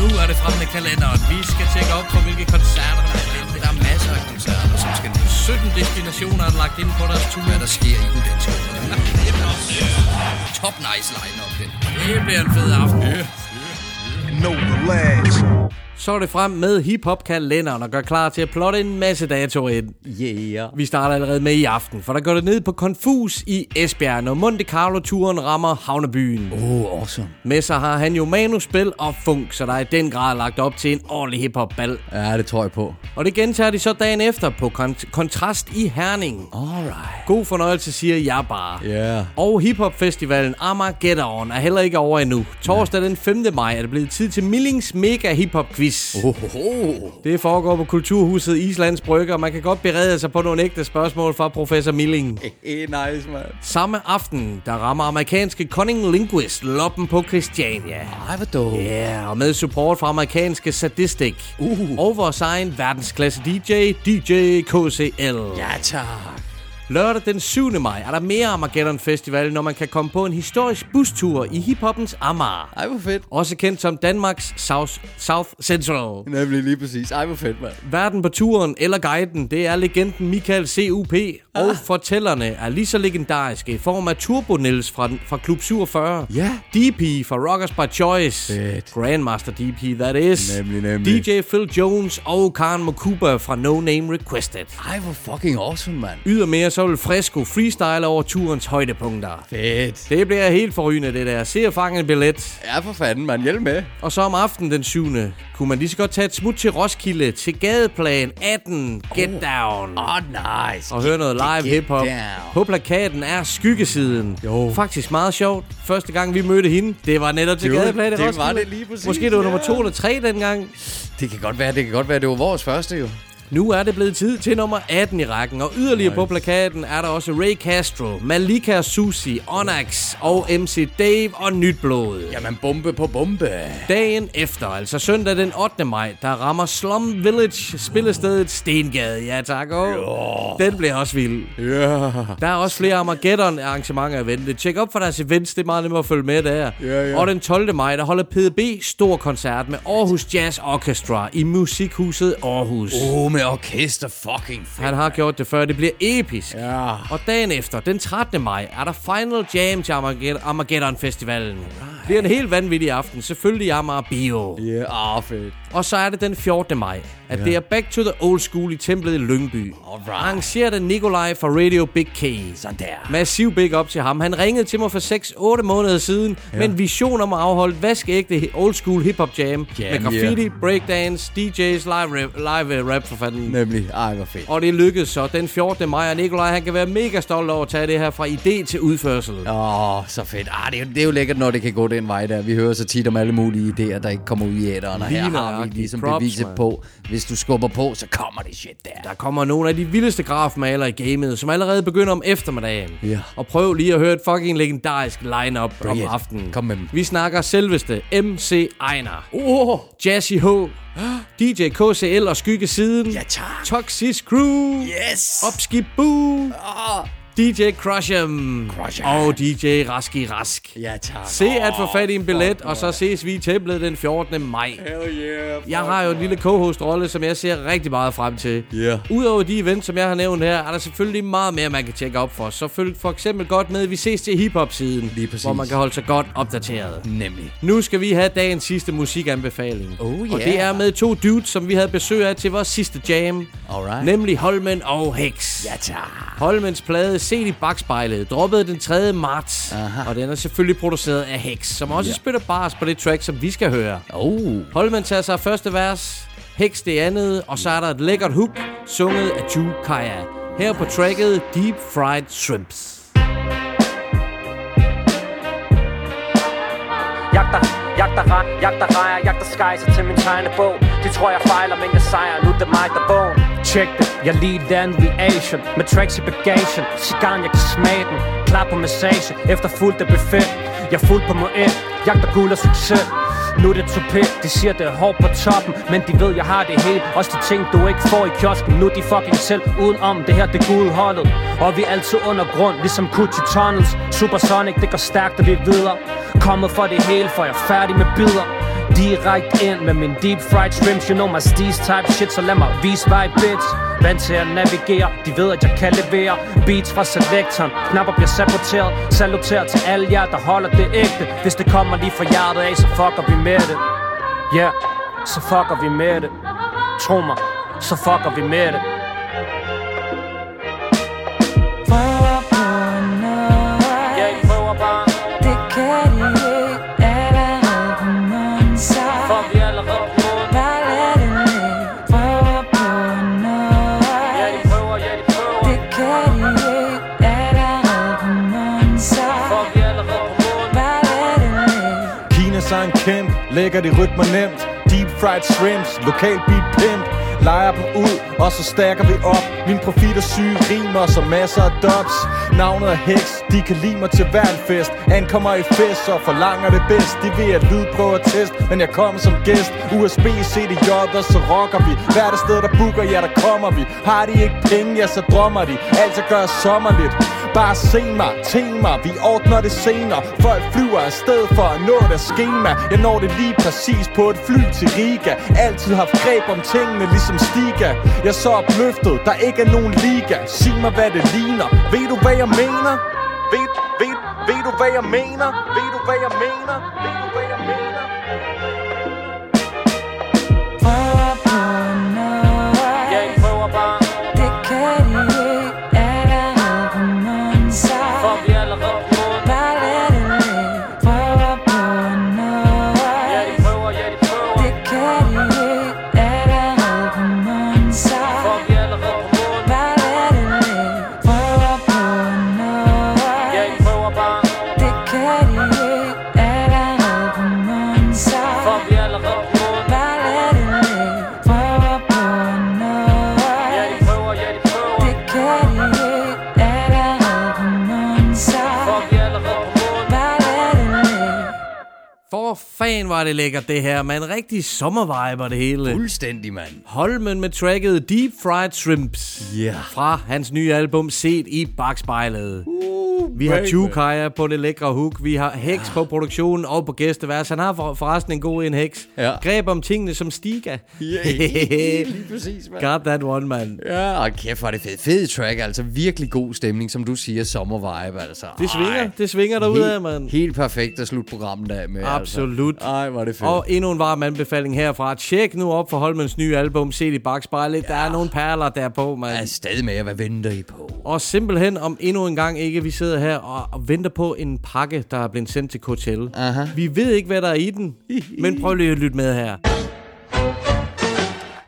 Nu er det frem med kalenderen. Vi skal tjekke op på, hvilke koncerter der er. Der er masser af koncerter, som skal 17 destinationer er lagt ind på deres tur. Hvad der sker i den danske Top nice line-up, den. Det bliver en fed aften. No relax. Så er det frem med hiphop-kalenderen og gør klar til at plotte en masse datoer ind. Yeah. Vi starter allerede med i aften, for der går det ned på Confus i Esbjerg, når Monte Carlo-turen rammer havnebyen. Oh, awesome. Med sig har han jo manuspil og funk, så der er i den grad lagt op til en ordentlig hiphop-bal. Ja, det tror jeg på. Og det gentager de så dagen efter på kont- Kontrast i Herning. Alright. God fornøjelse, siger jeg bare. Yeah. Og hiphop-festivalen Armageddon er heller ikke over endnu. Torsdag den 5. maj er det blevet tid til Millings Mega Hip-Hop Quiz. Oh, oh. Det foregår på Kulturhuset Islands Brygge, og man kan godt berede sig på nogle ægte spørgsmål fra professor Milling. *laughs* Nice, man. Samme aften, der rammer amerikanske cunning linguist loppen på Christiania. Ej, hvor dope. Ja, yeah, og med support fra amerikanske Sadistic. Uh. Og vores egen verdensklasse DJ, DJ KCL. Ja, tak. Lørdag den 7. maj er der mere Armageddon Festival, når man kan komme på en historisk bustur i hiphoppens Amager. Ej, hvor fedt. Også kendt som Danmarks South, South Central. Nemlig lige præcis. Ej, hvor fedt, mand. Verden på turen eller guiden, det er legenden Michael C.U.P. Ah. Og fortællerne er lige så legendariske i form af Turbo Nils fra, fra Klub 47. Ja. DP fra Rockers by Choice. Fedt. Grandmaster DP, that is. Nemlig, nemlig. DJ Phil Jones og Karen Mokuba fra No Name Requested. Ej, hvor fucking awesome, mand. Ydermere så vil Fresco freestyle over turens højdepunkter. Fedt. Det bliver helt forrygende, det der. Se og fange en billet. Ja, for fanden, mand. Hjælp med. Og så om aftenen den 7. kunne man lige så godt tage et smut til Roskilde til Gadeplan 18 Get Down. Oh, nice. Og høre noget live hiphop. På plakaten er skyggesiden. Jo. Faktisk meget sjovt. Første gang vi mødte hende, det var netop til Det var- Gadeplan i det var Roskilde. det lige præcis, Måske det var nummer ja. 2 eller 3 dengang. Det kan godt være, det kan godt være, det var vores første, jo. Nu er det blevet tid til nummer 18 i rækken, og yderligere på plakaten er der også Ray Castro, Malika Susi, Onyx og MC Dave og Nyt Blod. Jamen, bombe på bombe. Dagen efter, altså søndag den 8. maj, der rammer Slum Village spillestedet Stengade. Ja tak, og den bliver også vild. Ja. Der er også flere Armageddon arrangementer at vente. Tjek op for deres events, det er meget nemmere at følge med der. Ja, ja. Og den 12. maj, der holder PDB stor koncert med Aarhus Jazz Orchestra i Musikhuset Aarhus. Oh, med orkester. Fucking fedt. Han har gjort det før, det bliver episk. Ja. Og dagen efter, den 13. maj, er der Final Jam til Armageddon, Armageddon Festivalen. Det bliver en helt vanvittig aften, selvfølgelig i Amager Bio. Ja, yeah, ah, fedt. Og så er det den 14. maj, at det er Back to the Old School i templet i Lyngby. Alright. Arrangeret af Nikolaj fra Radio Big K. Sådan der. Massiv big up til ham. Han ringede til mig for 6-8 måneder siden ja. med en vision om at afholde vaskeægte old school hip-hop jam. Jam, med graffiti, breakdance, DJ's, live rap, live rap for fanden. Nemlig. Ej, hvor fedt. Og det lykkedes så den 14. maj, og Nikolaj han kan være mega stolt over at tage det her fra idé til udførsel. Åh, oh, så fedt. Ah, det, er jo, det er jo lækkert, når det kan gå den vej der. Vi hører så tit om alle mulige idéer, der ikke kommer ud i æderen. Og her har vi ligesom Props, beviset mand. på, hvis du skubber på, så kommer det shit der. Der kommer nogle af de vildeste grafmalere i gamet, som allerede begynder om eftermiddagen. Ja. Og prøv lige at høre et fucking legendarisk line-up om aftenen. Kom med dem. Vi snakker selveste MC Ejner. Oh, Jazzy H. DJ KCL og Skyggesiden. ja tak. Toxic Crew. Yes. Opski Boo. Oh, DJ Crushem. Crushem. Og DJ Raski Rask. ja tak. Se at få fat i en billet, og så ses vi i templet den 14. maj. Hell yeah. Jeg har jo en lille co-host-rolle, som jeg ser rigtig meget frem til. Ja. Udover de events, som jeg har nævnt her, er der selvfølgelig meget mere, man kan tjekke op for. Så følg for eksempel godt med, at vi ses til hiphop-siden, hvor man kan holde sig godt opdateret. Nemlig. Nu skal vi have dagens sidste musikanbefaling. Oh, Og yeah. det er med to dudes, som vi havde besøg af til vores sidste jam. Alright. Nemlig Holmen og Hex. Ja tak. Holmens plade Set i bagspejlet droppede den 3. marts. Aha. Og den er selvfølgelig produceret af Hex, som også Ja. spiller bars på det track, som vi skal høre. Oh. Holmen tager sig første vers, Hex det andet, og så er der et lækkert hook, sunget af Ju Kaya. Her på tracket Deep Fried Shrimps. Jagter, jagter rej, jagter rejer, jagter skejser til min tegnebog De tror jeg fejler, men jeg sejrer, nu det er mig der er Tjek Check det, jeg lige den vi Asian Med tracks i bagagen, cigaren jeg kan smage den Klar på massage, efter fuldt af buffet Jeg er fuld på mig ind, jagter guld og succes. Nu er det tupé, de siger det er hårdt på toppen. Men de ved jeg har det hele. Også de ting du ikke får i kiosken. Nu er de fucking selv udenom Det her det er guldholdet Og vi er altid under grund Ligesom Gucci Tunnels. Supersonic det går stærkt og vi er videre. Kommet for det hele for jeg er færdig med bidder. Direkte ind med min deep fried shrimps You know my steez type shit Så lad mig vise vej, bitch. Vant til at navigere De ved, at jeg kan levere. Beats fra selektoren Knapper bliver saboteret. Saluteret til alle jer, der holder det ægte. Hvis det kommer lige fra hjertet af, så fucker vi med det. Ja, yeah, så fucker vi med det. Tro mig, så fucker vi med det. Prøver på noget Jeg prøver bare Det kan lægger de rytmer nemt. Deep fried shrimps, lokal beat pimp. Lejer dem ud, og så stacker vi op. Min profit er syge rimer, så masser af dubs. Navnet er Hex, de kan lide mig til hver en fest. Ankommer i fest og forlanger det bedst. De ved at lydprøve og test, men jeg kommer som gæst. USB, CDJ, og så rocker vi. Hvert det sted der booker, ja der kommer vi. Har de ikke penge, ja så drømmer de. Alt jeg gør sommerligt Bare se mig, tema, vi ordner det senere Folk flyver afsted for at nå deres schema Jeg når det lige præcis på et fly til Riga Altid haft greb om tingene ligesom Stiga Jeg er så opløftet, der ikke er nogen liga Sig mig hvad det ligner, ved du hvad jeg mener? Ved, ved, ved du hvad jeg mener? Ved du hvad jeg mener? Ved du hvad jeg mener? Var det lækkert det her, man. Rigtig sommerviber det hele. Fuldstændig, mand. Holmen med tracket Deep Fried Shrimps. Ja. Fra hans nye album Set i bagspejlet. Vi har baby. Chukaya på det lækre hook. Vi har Hex på produktionen og på gæstevers. Han har for, forresten en god en Hex. Ja. Greb om tingene som Stiga. Yeah, *laughs* lige præcis, mand. Got that one, man. Ja, og kæft, er det fedt. Fed track, altså virkelig god stemning, som du siger, sommervibe, altså. Det svinger, Ej, det svinger derudad, mand. Helt perfekt at slutte programmet af med, Absolut. Altså. Ej, er det fedt. Og endnu en varm anbefaling herfra. Tjek nu op for Holmens nye album, Set i bagspejlet. Ja. Der er nogle perler derpå, man. Jeg er stadig med, hvad venter I på? Og simpelthen om endnu en gang ikke, vi sidder her og, og venter på en pakke, der er blevet sendt til KTL. Aha. Vi ved ikke, hvad der er i den, *laughs* men prøv lige at lytte med her.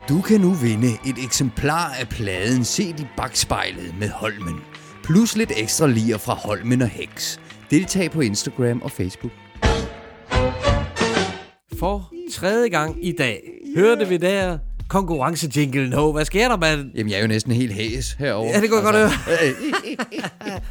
Du kan nu vinde et eksemplar af pladen Set i bagspejlet med Holmen. Plus lidt ekstra lier fra Holmen og Hex. Deltag på Instagram og Facebook. For tredje gang i dag hørte vi der konkurrencejingle nå. Hvad sker der, mand? Jamen, jeg er jo næsten helt hæs herovre. Ja, det kunne jeg godt høre. *laughs*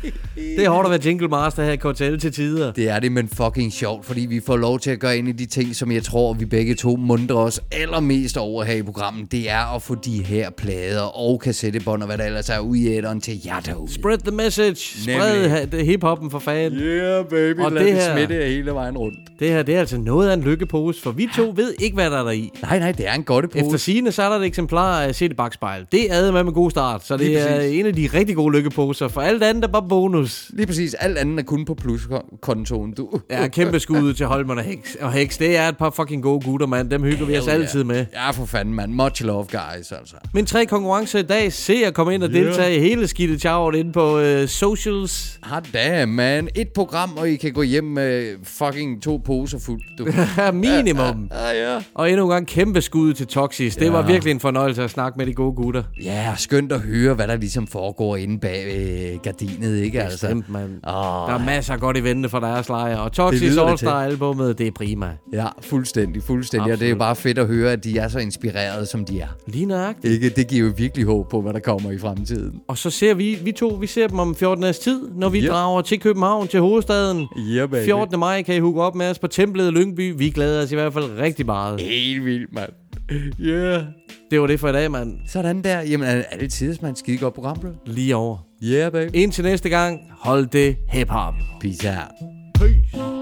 Det er hårdt at være jingle master her i KTL til tider. Det er det, men fucking sjovt, fordi vi får lov til at gøre en af de ting, som jeg tror, vi begge to mundrer os allermest over her i programmet. Det er at få de her plader og kassettebånd og hvad der ellers er ude i æderen til jer derude. Spread the message. Spred Nemlig. det- hiphoppen for fan. Yeah, baby. Og Lad det her- smitte hele vejen rundt. Det her, det er altså noget af en lykkepose, for vi to ved ikke, hvad der er der i. Nej, nej, det er en godtepose. Efter sigende, så er der et eksemplar af Set i bagspejl. Det er med med god start, så det er en af de rigtig gode lykkeposer. For alt andet er bare bonus. Lige præcis. Alt andet er kun på pluskontoen, du. Ja, kæmpe skud til Holmen og Hex. Og Hex, det er et par fucking gode gutter, mand. Dem hygger vi os Hell altid med. Ja, for fanden, man. Much love, guys, altså. Men tre konkurrencer i dag. Se at komme ind og Yeah. deltage i hele skidte tjavret inde på uh, socials. Hot damn, man. Et program, og I kan gå hjem med fucking to poser fuldt, du. *laughs* Minimum. Ja, ja. Og endnu en gang kæmpe skud til Toxis. Det var Ja. virkelig en fornøjelse at snakke med de gode gutter. Ja, skønt at høre, hvad der ligesom foregår inde bag øh, gardinet, ikke altså? Bestemt, mand. Åh, Der er masser af godt i vente for deres lejre. Og Det Toxis lyder det er prima. Ja, fuldstændig, fuldstændig. Og det er Absolut. bare fedt at høre, at de er så inspirerede, som de er. Lige nøjagtigt. Ikke? Det giver jo virkelig håb på, hvad der kommer i fremtiden. Og så ser vi, vi to, vi ser dem om 14 dages tid, når vi Ja. drager til København, til hovedstaden. Ja, baby. 14. maj kan I hooke op med os på Templet i Lyngby. Vi glæder os i hvert fald rigtig meget. Helt vildt, mand. Ja. *laughs* Yeah. Det var det for i dag, mand. Sådan der. Jamen, er er det tids, man? Skide godt program, bro. Lige over. Yeah, baby. Indtil næste gang, hold det hip-hop. Peace out. Peace.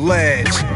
Ledge.